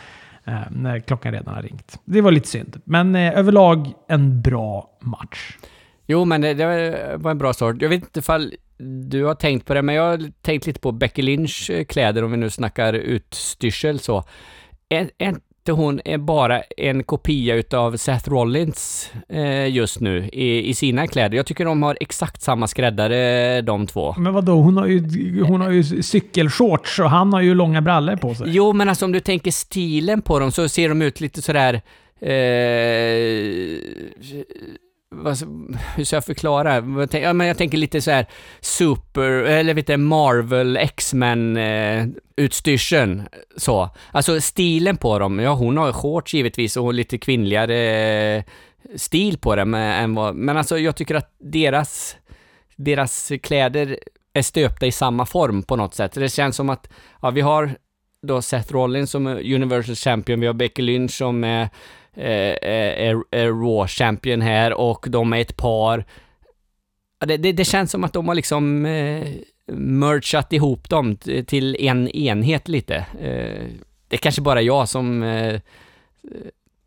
Eh, när klockan redan har ringt. Det var lite synd. Men eh, överlag en bra match. Jo, men det, det var en bra start. Jag vet inte ifall du har tänkt på det, men jag har tänkt lite på Becky Lynch eh, kläder om vi nu snackar utstyrsel så. Är, är inte hon är bara en kopia utav Seth Rollins eh, just nu i, i sina kläder? Jag tycker de har exakt samma skräddare de två. Men vadå, hon har ju, hon har ju cykelshorts och han har ju långa brallor på sig. Jo, men alltså om du tänker stilen på dem så ser de ut lite sådär... Eh, hur ska jag förklara? Ja, men jag tänker lite så här super, eller vet du, Marvel, X-Men eh, utstyrseln så. Alltså stilen på dem, ja hon har shorts givetvis och lite kvinnligare eh, stil på dem än vad, men alltså jag tycker att deras, deras kläder är stöpta i samma form på något sätt. Det känns som att, ja vi har då Seth Rollins som är Universal Champion, vi har Becky Lynch som är, är, är, är Raw Champion här och de är ett par. Det, det, det känns som att de har liksom eh, merchat ihop dem till en enhet lite. Eh, det är kanske bara jag som eh,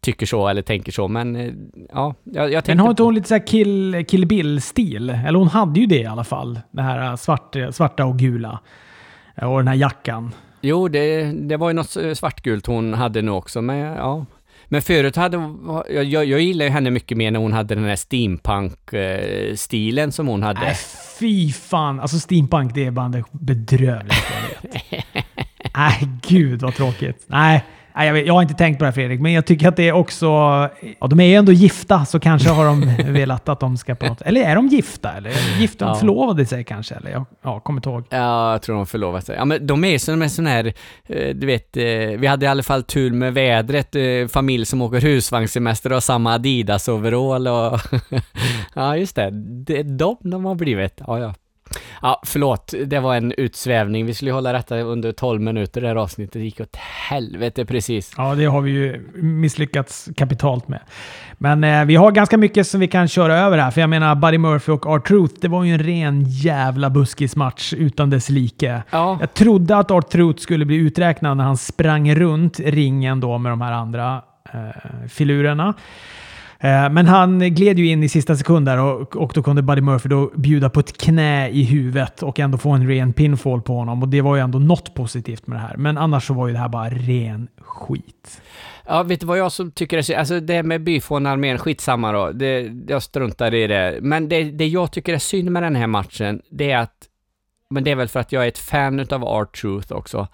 tycker så eller tänker så, men eh, ja, jag, jag Men har inte hon lite så här kill, kill Bill-stil? Eller hon hade ju det i alla fall. Det här svart, svarta och gula. Och den här jackan. Jo, det, det var ju något eh, svartgult hon hade nu också, men ja. Men förut hade jag, jag, jag gillar ju henne mycket mer när hon hade den här steampunk-stilen som hon hade. Nej, fy fan. Alltså steampunk, det är bland det bedrövligaste jag vet. Nej, gud vad tråkigt. Nej, nej jag, vet, jag har inte tänkt på det här Fredrik, men jag tycker att det är också... Ja, de är ju ändå gifta, så kanske har de velat att de ska på något... Eller är de gifta? Eller gifta Ja. förlovade sig kanske? Eller jag ja, kommer inte ihåg. Ja, jag tror de förlovat sig. Ja, men de är som en sån här, eh, du vet, eh, vi hade i alla fall tur med vädret, eh, familj som åker husvagnssemester och har samma Adidas-overall och... ja, just det. Det är de de har blivit. Ja, ja. Ja, förlåt, det var en utsvävning. Vi skulle hålla detta under 12 minuter, det här avsnittet. Det gick åt helvete precis. Ja, det har vi ju misslyckats kapitalt med. Men eh, vi har ganska mycket som vi kan köra över här. För jag menar, Buddy Murphy och R-Truth, det var ju en ren jävla buskismatch utan dess like. Ja, Jag trodde att R-Truth skulle bli uträknad när han sprang runt ringen då med de här andra eh, filurerna. Eh, men han gled ju in i sista sekund där och, och då kunde Buddy Murphy då bjuda på ett knä i huvudet och ändå få en ren pinfall på honom. Och det var ju ändå något positivt med det här. Men annars så var ju det här bara ren skit. Ja, vet du vad jag som tycker är så, alltså det med byfånarmén, skitsamma då, det, jag struntar i det. Men det, det jag tycker är synd med den här matchen, det är att, men det är väl för att jag är ett fan utav Art Truth också.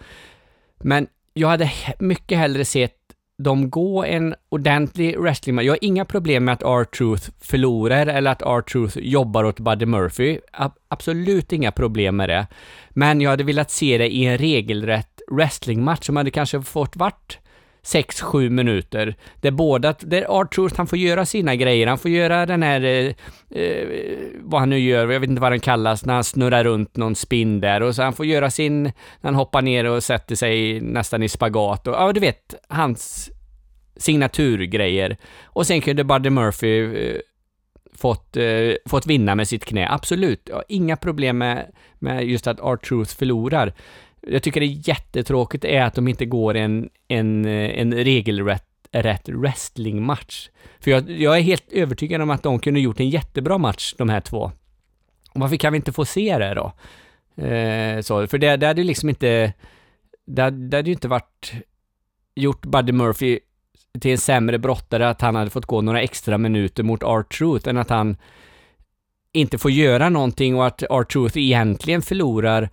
Men jag hade mycket hellre sett de gå en ordentlig wrestlingmatch. Jag har inga problem med att R-Truth förlorar eller att R-Truth jobbar åt Buddy Murphy. A- absolut inga problem med det. Men jag hade velat se det i en regelrätt wrestlingmatch som hade kanske fått vart 6-7 minuter. Där båda, där R-Truth han får göra sina grejer. Han får göra den här, eh, eh, vad han nu gör, jag vet inte vad den kallas, när han snurrar runt någon spin där. Och så han får göra sin, när han hoppar ner och sätter sig nästan i spagat. Och, ja, du vet, hans signaturgrejer. Och sen kunde Buddy Murphy eh, fått, eh, fått vinna med sitt knä. Absolut, Ja, inga problem med, med just att R-Truth förlorar. Jag tycker det är jättetråkigt är att de inte går en, en, en regelrätt rätt wrestlingmatch. För jag, jag är helt övertygad om att de kunde gjort en jättebra match, de här två. Och Varför kan vi inte få se det då? Eh, så, för det, det hade ju liksom inte... Det, hade- det hade ju inte varit gjort Buddy Murphy till en sämre brottare att han hade fått gå några extra minuter mot R-Truth än att han inte får göra någonting och att R-Truth egentligen förlorar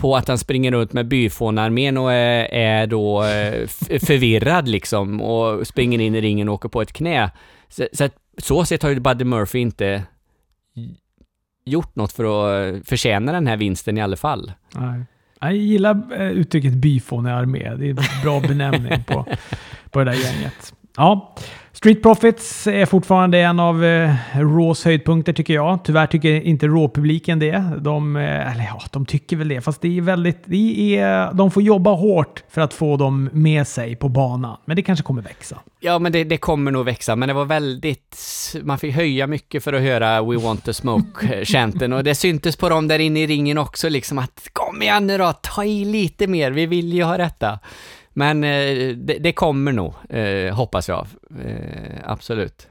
på att han springer runt med byfånarmén och är, är då eh, förvirrad liksom och springer in i ringen och åker på ett knä. Så, så, att, så sett har ju Buddy Murphy inte gjort något för att eh, förtjäna den här vinsten i alla fall. Nej. Jag gillar eh, uttrycket Byfånearmé. Det är en bra benämning på, på det där gänget. Ja, Street Profits är fortfarande en av eh, Raws höjdpunkter tycker jag. Tyvärr tycker inte Raw-publiken det. De, eh, eller ja, de tycker väl det, fast det är väldigt... Det är, de får jobba hårt för att få dem med sig på banan. Men det kanske kommer växa. Ja, men det, det kommer nog växa, men det var väldigt... Man fick höja mycket för att höra We want to smoke-chanten och det syntes på dem där inne i ringen också liksom att kom igen nu då, ta i lite mer, vi vill ju ha detta. Men eh, det, det, kommer nog, eh, hoppas jag. Eh, absolut.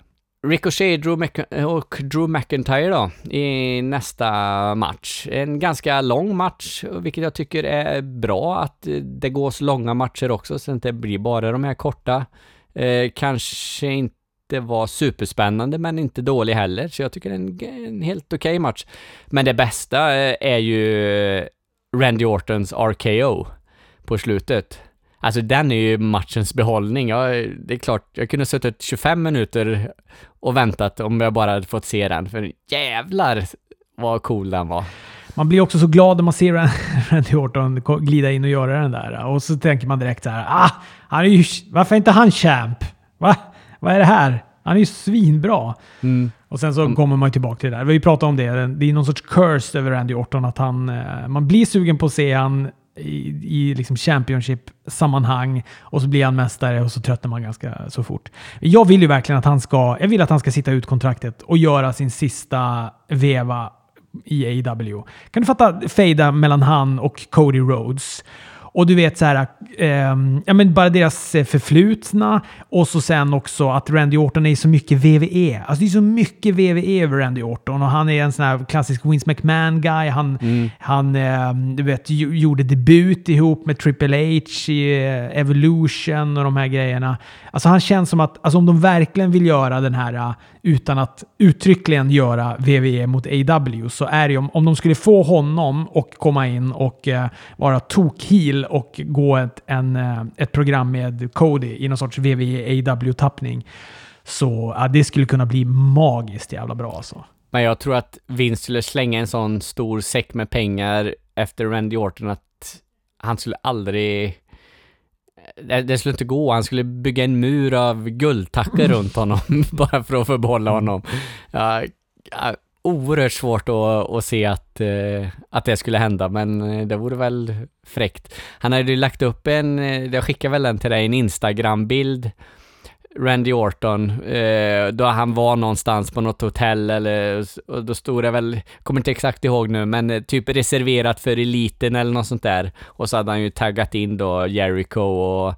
Ricochet Drew och Drew McIntyre då, i nästa match. En ganska lång match, vilket jag tycker är bra att det gås långa matcher också, så det inte blir bara de här korta. Eh, kanske inte var superspännande, men inte dålig heller, så jag tycker det är en, en helt okej okay match. Men det bästa eh, är ju Randy Ortons RKO på slutet. Alltså den är ju matchens behållning. Ja, det är klart, jag kunde suttit 25 minuter och väntat om jag bara hade fått se den, för jävlar vad cool den var. Man blir också så glad när man ser Randy Orton glida in och göra den där. Och så tänker man direkt så här, ah, han är ju, varför är inte han champ? Va? Vad är det här? Han är ju svinbra. Mm. Och sen så mm. kommer man tillbaka till det där. Vi pratade om det. Det är någon sorts curse över Randy Orton att han... Eh, man blir sugen på att se han i, i liksom Championship-sammanhang och så blir han mästare och så tröttnar man ganska så fort. Jag vill ju verkligen att han ska, jag vill att han ska sitta ut kontraktet och göra sin sista veva i AW. Kan du fatta fejda mellan han och Cody Rhodes? Och du vet så här, eh, ja men bara deras eh, förflutna och så sen också att Randy Orton är så mycket VVE. Alltså det är så mycket VVE över Randy Orton och han är en sån här klassisk Vince McMahon-guy. Han, mm. han eh, du vet, gjorde debut ihop med Triple H i eh, Evolution och de här grejerna. Alltså han känns som att, alltså om de verkligen vill göra den här uh, utan att uttryckligen göra VVE mot AW så är det ju om, om de skulle få honom och komma in och eh, vara tokheel och gå ett, en, eh, ett program med Cody i någon sorts VVE AW-tappning så Ja, det skulle kunna bli magiskt jävla bra alltså. Men jag tror att Vince skulle slänga en sån stor säck med pengar efter Randy Orton att han skulle aldrig det, det, skulle inte gå. Han skulle bygga en mur av guldtackor runt honom bara för att få behålla honom. Ja, oerhört svårt att, att se att, eh, att det skulle hända, men eh, det vore väl fräckt. Han hade ju lagt upp en, eh, jag skickar väl den till dig, en Instagram-bild Randy Orton, eh, då han var någonstans på något hotell eller, och då stod det väl, kommer inte exakt ihåg nu, men eh, typ reserverat för eliten eller något sånt där. Och så hade han ju taggat in då Jericho och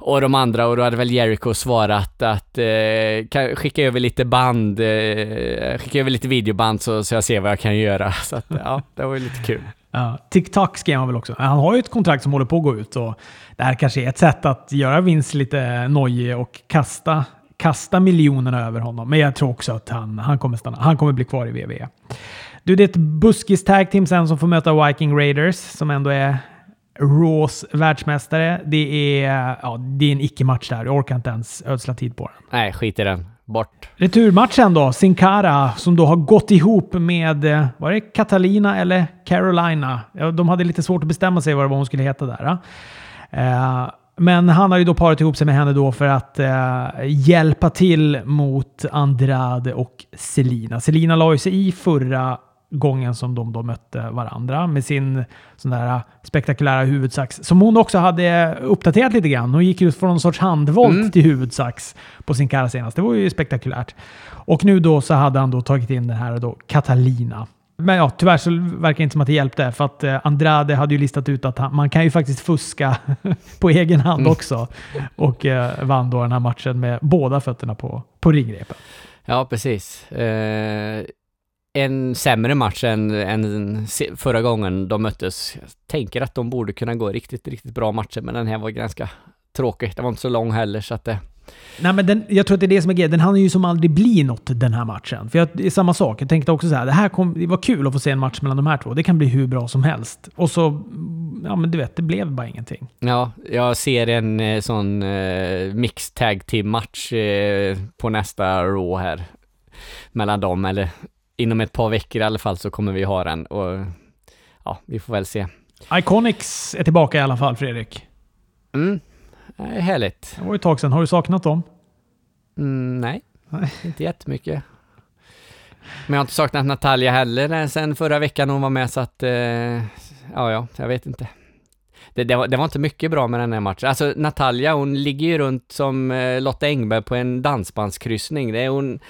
och de andra och då hade väl Jericho svarat att eh, skicka över lite band, eh, skicka över lite videoband så, så jag ser vad jag kan göra. Så att, ja, det var ju lite kul. Uh, TikTok skrev han väl också. Han har ju ett kontrakt som håller på att gå ut och det här kanske är ett sätt att göra vinst lite nojig och kasta, kasta miljonerna över honom. Men jag tror också att han, han kommer stanna. Han kommer bli kvar i WWE. Du, det är ett buskis tag team sen som får möta Viking Raiders som ändå är Raws världsmästare. Det är, ja, det är en icke-match där. Jag orkar inte ens ödsla tid på den. Nej, skit i den. Bort. Returmatchen då. Sincara som då har gått ihop med, eh, var det Catalina eller Carolina? De hade lite svårt att bestämma sig vad hon skulle heta där. Eh. Eh, men han har ju då parat ihop sig med henne då för att hjälpa till mot Andrade och Selina. Selina la ju sig i förra gången som de då mötte varandra med sin sån där spektakulära huvudsax som hon också hade uppdaterat lite grann. Hon gick ut från någon sorts handvolt mm. till huvudsax på sin kara senast. Det var ju spektakulärt. Och nu då så hade han då tagit in den här då Catalina. Men ja, tyvärr så verkar det inte som att det hjälpte för att eh, Andrade hade ju listat ut att han, man kan ju faktiskt fuska på egen hand mm. också. Och eh, vann då den här matchen med båda fötterna på, på ringrepen. Ja, precis. Eh, en sämre match än, än förra gången de möttes. Jag tänker att de borde kunna gå riktigt, riktigt bra matcher, men den här var ganska tråkig. Den var inte så lång heller, så att det... Nej, men den, jag tror att det är det som är grejen. Den hann ju som aldrig bli något den här matchen. För jag, det är samma sak. Jag tänkte också så här, det här kom, det var kul att få se en match mellan de här två. Det kan bli hur bra som helst. Och så ja men du vet, det blev bara ingenting. Ja, jag ser en eh, sån eh, mixed tag team match eh, på nästa Raw här. Mellan dem, eller inom ett par veckor i alla fall så kommer vi ha den och ja, vi får väl se. Iconics är tillbaka i alla fall, Fredrik. Mm, eh, härligt. Det var ett tag sedan. Har du saknat dem? Mm, nej, Nej. inte jättemycket. Men jag har inte saknat Natalia heller eh, sen förra veckan hon var med så att, eh, ja, ja, jag vet inte. Det, det, var, det var inte mycket bra med den här matchen. Alltså Natalia, hon ligger ju runt som eh, Lotta Engberg på en dansbandskryssning. Det är hon,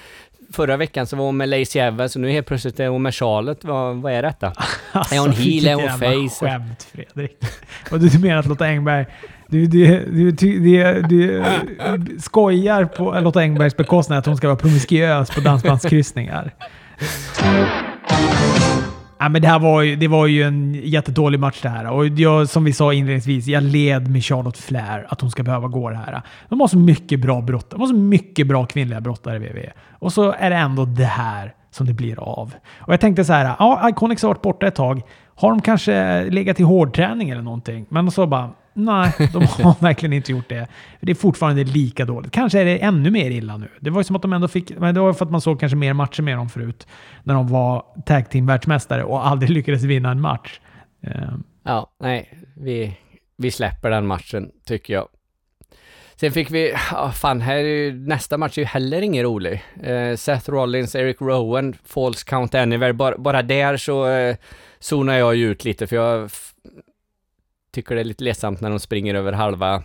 förra veckan så var hon med Lacey Evans och nu helt plötsligt är hon med Charlotte. Vad, vad är detta? Alltså, Är hon heel? Är hon face? skämt, Fredrik. Och du menar att Lotta Engberg... Du, du, du, du, du, du skojar på Lotta Engbergs bekostnad att hon ska vara promiskuös på dansbandskryssningar. Ja, men det här var ju, det var ju en jättedålig match det här. Och jag, som vi sa inledningsvis, jag led med Charlotte Flair att hon ska behöva gå det här. De har så mycket bra brott. De har så mycket bra kvinnliga brottare i WWE. Och så är det ändå det här som det blir av. Och jag tänkte så här, ja, Iconics har varit borta ett tag. Har de kanske legat i hårdträning eller någonting? Men så bara, nej, de har verkligen inte gjort det. Det är fortfarande lika dåligt. Kanske är det ännu mer illa nu. Det var ju som att de ändå fick, men det var för att man såg kanske mer matcher med dem förut. När de var tag team världsmästare och aldrig lyckades vinna en match. Eh, Ja, nej, vi, vi släpper den matchen tycker jag. Sen fick vi, ja, fan här är ju, nästa match är ju heller ingen rolig. Eh, Seth Rollins, Eric Rowan, False Count Anywhere. Bara, bara där så eh, zonar jag ju ut lite för jag tycker det är lite ledsamt när de springer över halva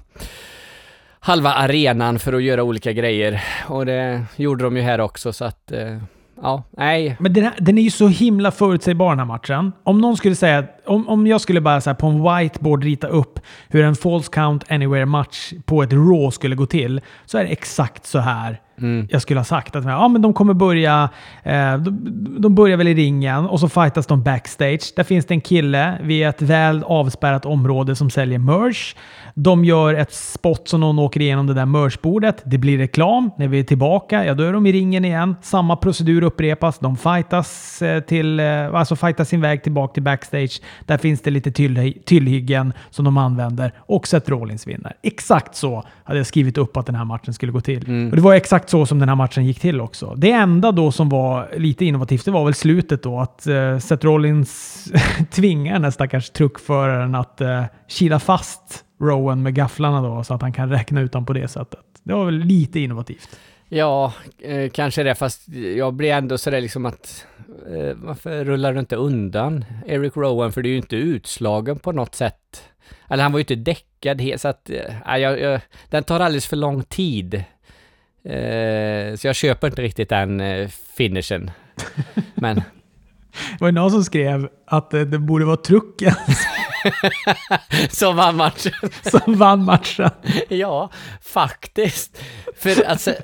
halva arenan för att göra olika grejer. Och det gjorde de ju här också så att, eh, ja, nej. Men den, här, den är ju så himla förutsägbar den här matchen. Om någon skulle säga, om, om jag skulle bara så här på en whiteboard rita upp hur en false count anywhere match på ett Raw skulle gå till, så är det exakt så här Mm. jag skulle ha sagt. Att ja, men de kommer börja, eh, de, de börjar väl i ringen och så fightas de backstage. Där finns det en kille vid ett väl avspärrat område som säljer merch. De gör ett spot som någon åker igenom det där merchbordet. Det blir reklam. När vi är tillbaka, ja då är de i ringen igen. Samma procedur upprepas. De fightas, eh, till, eh, alltså fightas sin väg tillbaka till backstage. Där finns det lite tyll, tyllhyggen som de använder och Seth Rollins vinner. Exakt så hade jag skrivit upp att den här matchen skulle gå till. Och det var exakt så som den här matchen gick till också. Det enda då som var lite innovativt, det var väl slutet då. Att uh, Seth Rollins tvingar den här stackars truckföraren att uh, kila fast Rowan med gafflarna då, så att han kan räkna ut dem på det sättet. Det var väl lite innovativt. Ja, eh, kanske det, fast jag blir ändå sådär liksom att eh, varför rullar du inte undan Eric Rowan? För det är ju inte utslagen på något sätt. Eller han var ju inte däckad helt, så att eh, jag, jag, den tar alldeles för lång tid. Eh, så jag köper inte riktigt den eh, finishen. Men Det var ju någon som skrev att eh, det borde vara trucken så vann matchen. som vann matchen. ja, faktiskt. För alltså,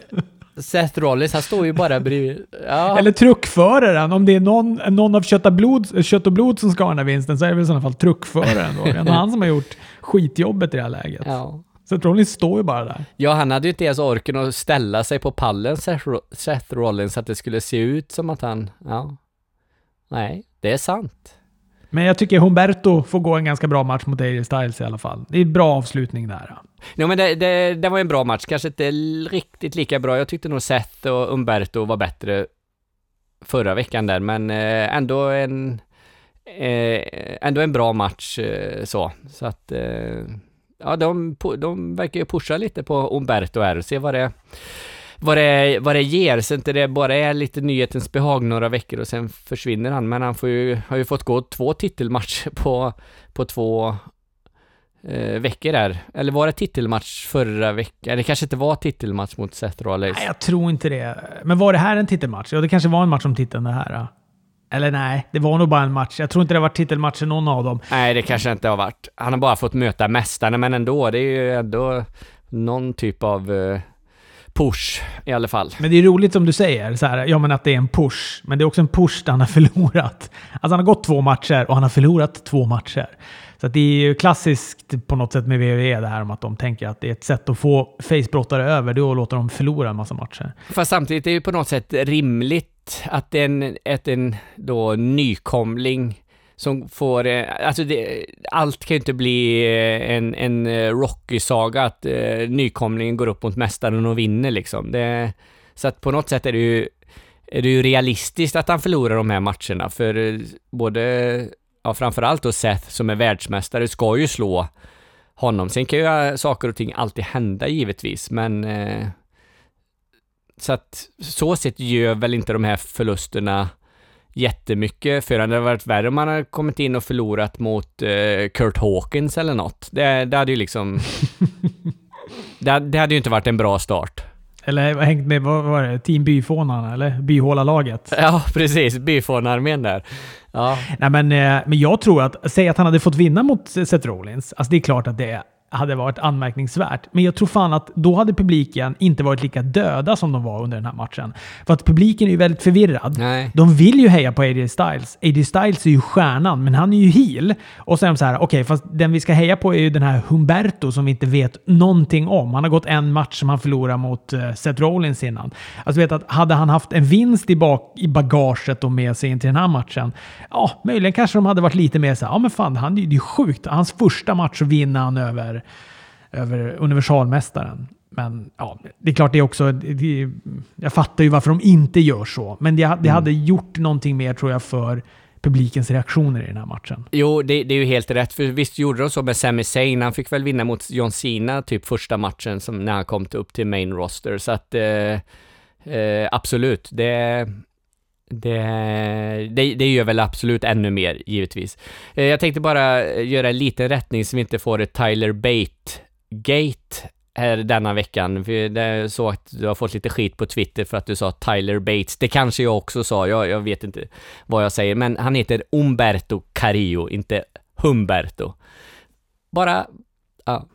Seth Rollins, han står ju bara bredvid. Ja. Eller truckföraren. Om det är någon, någon av kött och, blod, kött och blod som ska ha den här vinsten så är det väl i sådana fall truckföraren då. Det är han som har gjort skitjobbet i det här läget. ja. Så Rollins står ju bara där. Ja, han hade ju inte ens orken att ställa sig på pallen, Seth Ro- Seth Rollins, så att det skulle se ut som att han, ja. Nej, det är sant. Men jag tycker Humberto får gå en ganska bra match mot AJ Styles i alla fall. Det är en bra avslutning där. Jo, men det, det, det var en bra match, kanske inte riktigt lika bra. Jag tyckte nog Seth och Humberto var bättre förra veckan där, men eh, ändå en, eh, ändå en bra match eh, så. Så att, eh, ja, de, de verkar ju pusha lite på Umberto här och se vad det vad det, vad det ger, så inte det bara är lite nyhetens behag några veckor och sen försvinner han. Men han får ju, har ju fått gå två titelmatcher på, på två eh, veckor där. Eller var det titelmatch förra veckan? Det kanske inte var titelmatch mot Seth Rollins. Nej, jag tror inte det. Men var det här en titelmatch? Ja, det kanske var en match om titeln det här. Då. Eller nej, det var nog bara en match. Jag tror inte det var titelmatcher någon av dem. Nej, det kanske inte har varit. Han har bara fått möta mästarna, men ändå. Det är ju ändå någon typ av eh, push i alla fall. Men det är roligt som du säger, så här, ja men att det är en push. Men det är också en push där han har förlorat. Alltså han har gått två matcher och han har förlorat två matcher. Så det är ju klassiskt på något sätt med WWE det här om att de tänker att det är ett sätt att få facebrottare över, det att låta dem förlora en massa matcher. Fast samtidigt är det ju på något sätt rimligt att en, att en då nykomling som får, eh, alltså det, allt kan ju inte bli eh, en, en eh, Rocky-saga att eh, nykomlingen går upp mot mästaren och vinner liksom. Det, så att på något sätt är det ju, är det ju realistiskt att han förlorar de här matcherna, för både, ja framförallt då Seth som är världsmästare ska ju slå honom. Sen kan ju saker och ting alltid hända givetvis, men eh, så att så sett gör väl inte de här förlusterna jättemycket för Det hade varit värre om man hade kommit in och förlorat mot eh, Kurt Hawkins eller något. Det, det hade ju liksom... det, det hade ju inte varit en bra start. Eller hängt med, vad var det, Team Byfånarna eller Byhålalaget? Ja, precis. Byfånarmén där. Ja. Nej men, eh, men jag tror att, säg att han hade fått vinna mot Seth Rollins. Alltså det är klart att det hade varit anmärkningsvärt. Men jag tror fan att då hade publiken inte varit lika döda som de var under den här matchen. För att publiken är ju väldigt förvirrad. Nej. De vill ju heja på AJ Styles. AJ Styles är ju stjärnan, men han är ju heel. Och så är de så här, okej, okay, fast den vi ska heja på är ju den här Humberto som vi inte vet någonting om. Han har gått en match som han förlorar mot uh, Seth Rollins innan. Alltså vet att hade han haft en vinst i, bak, i bagaget och med sig in till den här matchen, ja, möjligen kanske de hade varit lite mer så här, ja men fan, han, det är ju sjukt. Hans första match så vinner han över över universalmästaren. Men ja, det är klart det är också... Det, jag fattar ju varför de inte gör så. Men det, det mm. hade gjort någonting mer tror jag för publikens reaktioner i den här matchen. Jo, det, det, är ju helt rätt. För visst gjorde de så med Sami Zayn. Han fick väl vinna mot John Cena typ första matchen som när han kom upp till main roster. Så att eh, eh, absolut, det, det, det, det gör väl absolut ännu mer, givetvis. Eh, jag tänkte bara eh, göra en liten rättning så vi inte får ett Tyler Bate Gate här denna veckan. För det är så att du har fått lite skit på Twitter för att du sa Tyler Bates. Det kanske jag också sa, jag, jag vet inte vad jag säger, men han heter Umberto Carillo, inte Humberto. Bara, ja,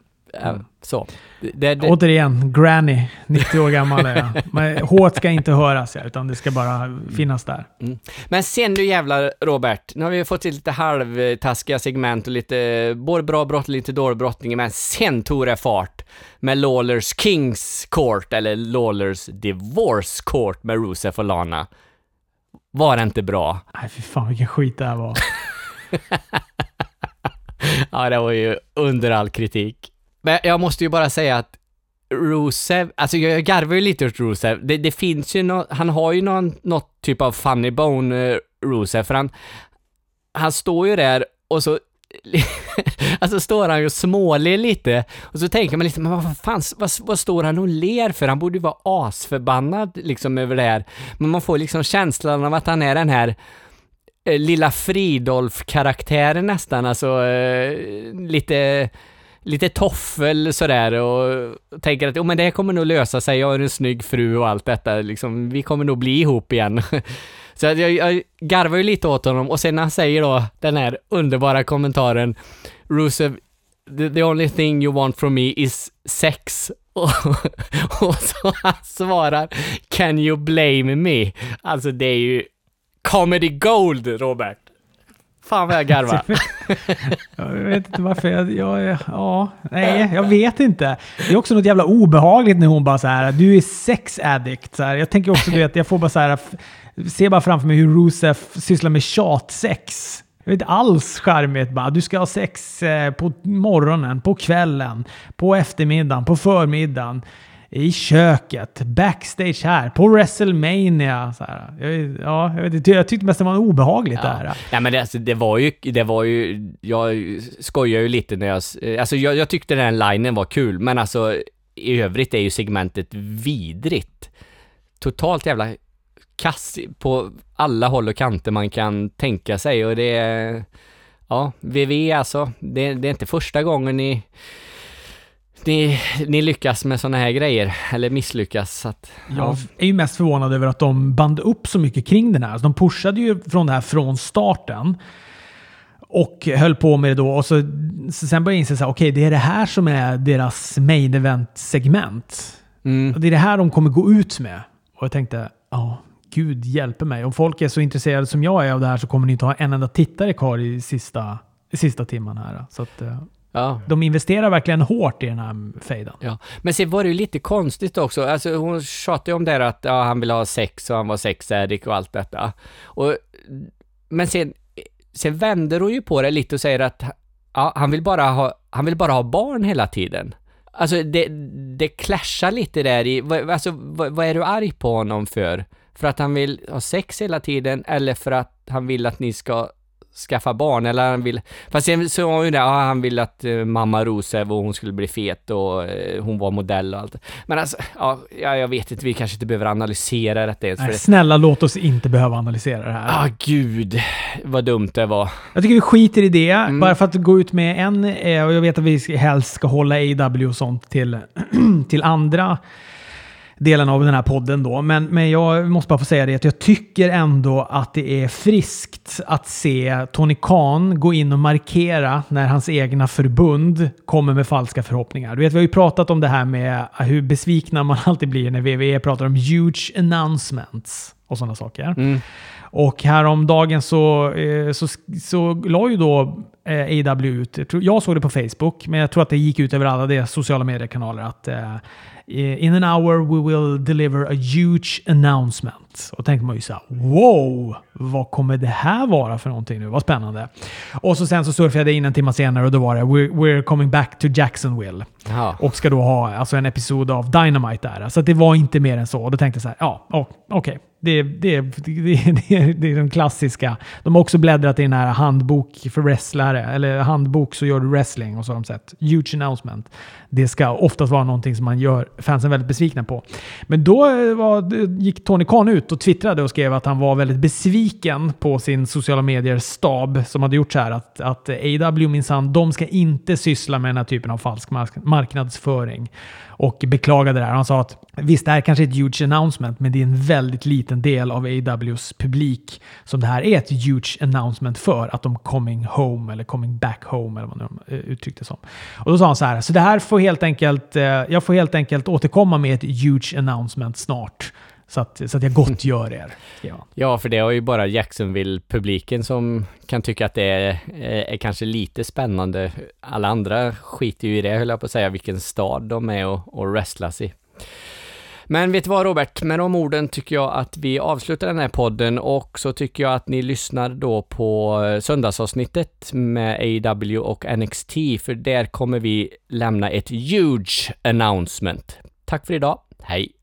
Mm. Så. Det, det... Återigen, Granny, 90 år gammal är jag. Men H ska inte höras, utan det ska bara finnas där. Mm. Men sen du jävlar Robert, nu har vi fått lite halvtaskiga segment och lite både bra brott och lite dålig brottning, men sen tog det fart med Lawlers Kings Court, eller Lawlers Divorce Court med Rusev och Lana. Var det inte bra? Nej, fy fan vilken skit det här var. ja, det var ju under all kritik. Men jag måste ju bara säga att Rusev, alltså jag garvar ju lite åt Rusev. Det, det finns ju något, han har ju någon, något typ av funny bone, eh, Rusev, för han, han står ju där och så alltså står han ju och småler lite och så tänker man liksom, men vad fan, vad, vad står han och ler för? Han borde ju vara asförbannad liksom över det här. Men man får liksom känslan av att han är den här eh, lilla Fridolf-karaktären nästan, alltså eh, lite lite toffel sådär och tänker att oh, men det kommer nog lösa sig, jag har en snygg fru och allt detta, liksom, vi kommer nog bli ihop igen. Så jag, jag garvar ju lite åt honom och sen när han säger då den här underbara kommentaren Rusev, the, the only thing you want from me is sex. Och, och så han svarar Can you blame me? Alltså det är ju comedy gold, Robert. Fan vad jag garvar. jag vet inte varför jag, jag... Ja, nej, jag vet inte. Det är också något jävla obehagligt när hon bara så här, du är sex addict. Så här. Jag tänker också, du vet, jag får bara så här, ser bara framför mig hur Rusev sysslar med tjatsex. Jag vet inte alls charmigt bara. Du ska ha sex eh, på morgonen, på kvällen, på eftermiddagen, på förmiddagen i köket, backstage här, på WrestleMania. Så här. Jag, ja, jag, vet jag tyckte mest det var obehagligt ja. där. Ja, men det, alltså, det var ju, det var ju, jag skojar ju lite när jag, alltså jag, jag tyckte den linen var kul, men alltså i övrigt är ju segmentet vidrigt. Totalt jävla kass på alla håll och kanter man kan tänka sig och det är, ja, VV alltså, det, det är inte första gången i ni, ni lyckas med sådana här grejer, eller misslyckas. Att, ja. Jag är ju mest förvånad över att de band upp så mycket kring den här. Alltså, de pushade ju från det här från starten. Och höll på med det då. Och så, så sen började jag inse att okay, det är det här som är deras main event-segment. Mm. Och det är det här de kommer gå ut med. Och jag tänkte, ja, gud hjälpe mig. Om folk är så intresserade som jag är av det här så kommer ni inte ha en enda tittare kvar i sista, i sista timman här. Så att, eh, Ja. De investerar verkligen hårt i den här fejden. Ja. Men sen var det ju lite konstigt också. Alltså hon tjatade ju om det här att ja, han ville ha sex och han var sexaddict och allt detta. Och, men sen sen vänder hon ju på det lite och säger att ja, han, vill bara ha, han vill bara ha barn hela tiden. Alltså det, det clashar lite där i, alltså vad, vad är du arg på honom för? För att han vill ha sex hela tiden eller för att han vill att ni ska skaffa barn eller han vill, fast sen så var ju det, ja, han vill att eh, mamma Rosev och hon skulle bli fet och eh, hon var modell och allt. Men alltså, ja, ja, jag vet inte, vi kanske inte behöver analysera detta ens Nej, det. snälla, låt oss inte behöva analysera det här. Ah, gud, vad dumt det var. Jag tycker vi skiter i det. Mm. Bara för att gå ut med en, eh, och jag vet att vi helst ska hålla AW och sånt till, till andra delen av den här podden då. Men, men jag måste bara få säga det att jag tycker ändå att det är friskt att se Tony Khan gå in och markera när hans egna förbund kommer med falska förhoppningar. Du vet, vi har ju pratat om det här med hur besvikna man alltid blir när WWE pratar om huge announcements och sådana saker. Mm. Och häromdagen så, eh, så, så la ju då eh, AW ut, jag, tror, jag såg det på Facebook, men jag tror att det gick ut över alla deras sociala mediekanaler att eh, in an hour we will deliver a huge announcement. Och tänkte man ju såhär, wow, vad kommer det här vara för någonting nu? Vad spännande. Och så sen så surfade jag in en timme senare och då var det we're, we're coming back to Jacksonville. Ja. Och ska då ha alltså, en episod av Dynamite där. Så det var inte mer än så. Och då tänkte jag så här, ja, okej. Det, det, det, det, det är de klassiska. De har också bläddrat i den här handbok för wrestlare, eller handbok så gör du wrestling och så har de sett. Huge announcement. Det ska oftast vara någonting som man gör fansen väldigt besvikna på. Men då eh, var, gick Tony Khan ut och twittrade och skrev att han var väldigt besviken på sin sociala medier-stab som hade gjort så här att, att AW minsann, de ska inte syssla med den här typen av falsk marknadsföring. Och beklagade det här. Han sa att visst, det här är kanske är ett huge announcement, men det är en väldigt liten del av AWs publik som det här är ett huge announcement för. Att de coming home eller coming back home eller vad de eh, uttryckte det som. Och då sa han så här, så det här får helt enkelt, eh, jag får helt enkelt återkomma med ett huge announcement snart. Så att, så att jag gottgör er. han. Ja, för det har ju bara Jacksonville-publiken som kan tycka att det är, är, är kanske lite spännande. Alla andra skiter ju i det, höll jag på att säga, vilken stad de är och, och wrestlas i. Men vet du vad Robert, med de orden tycker jag att vi avslutar den här podden och så tycker jag att ni lyssnar då på eh, söndagsavsnittet med AW och NXT för där kommer vi lämna ett huge announcement. Tack för idag, hej!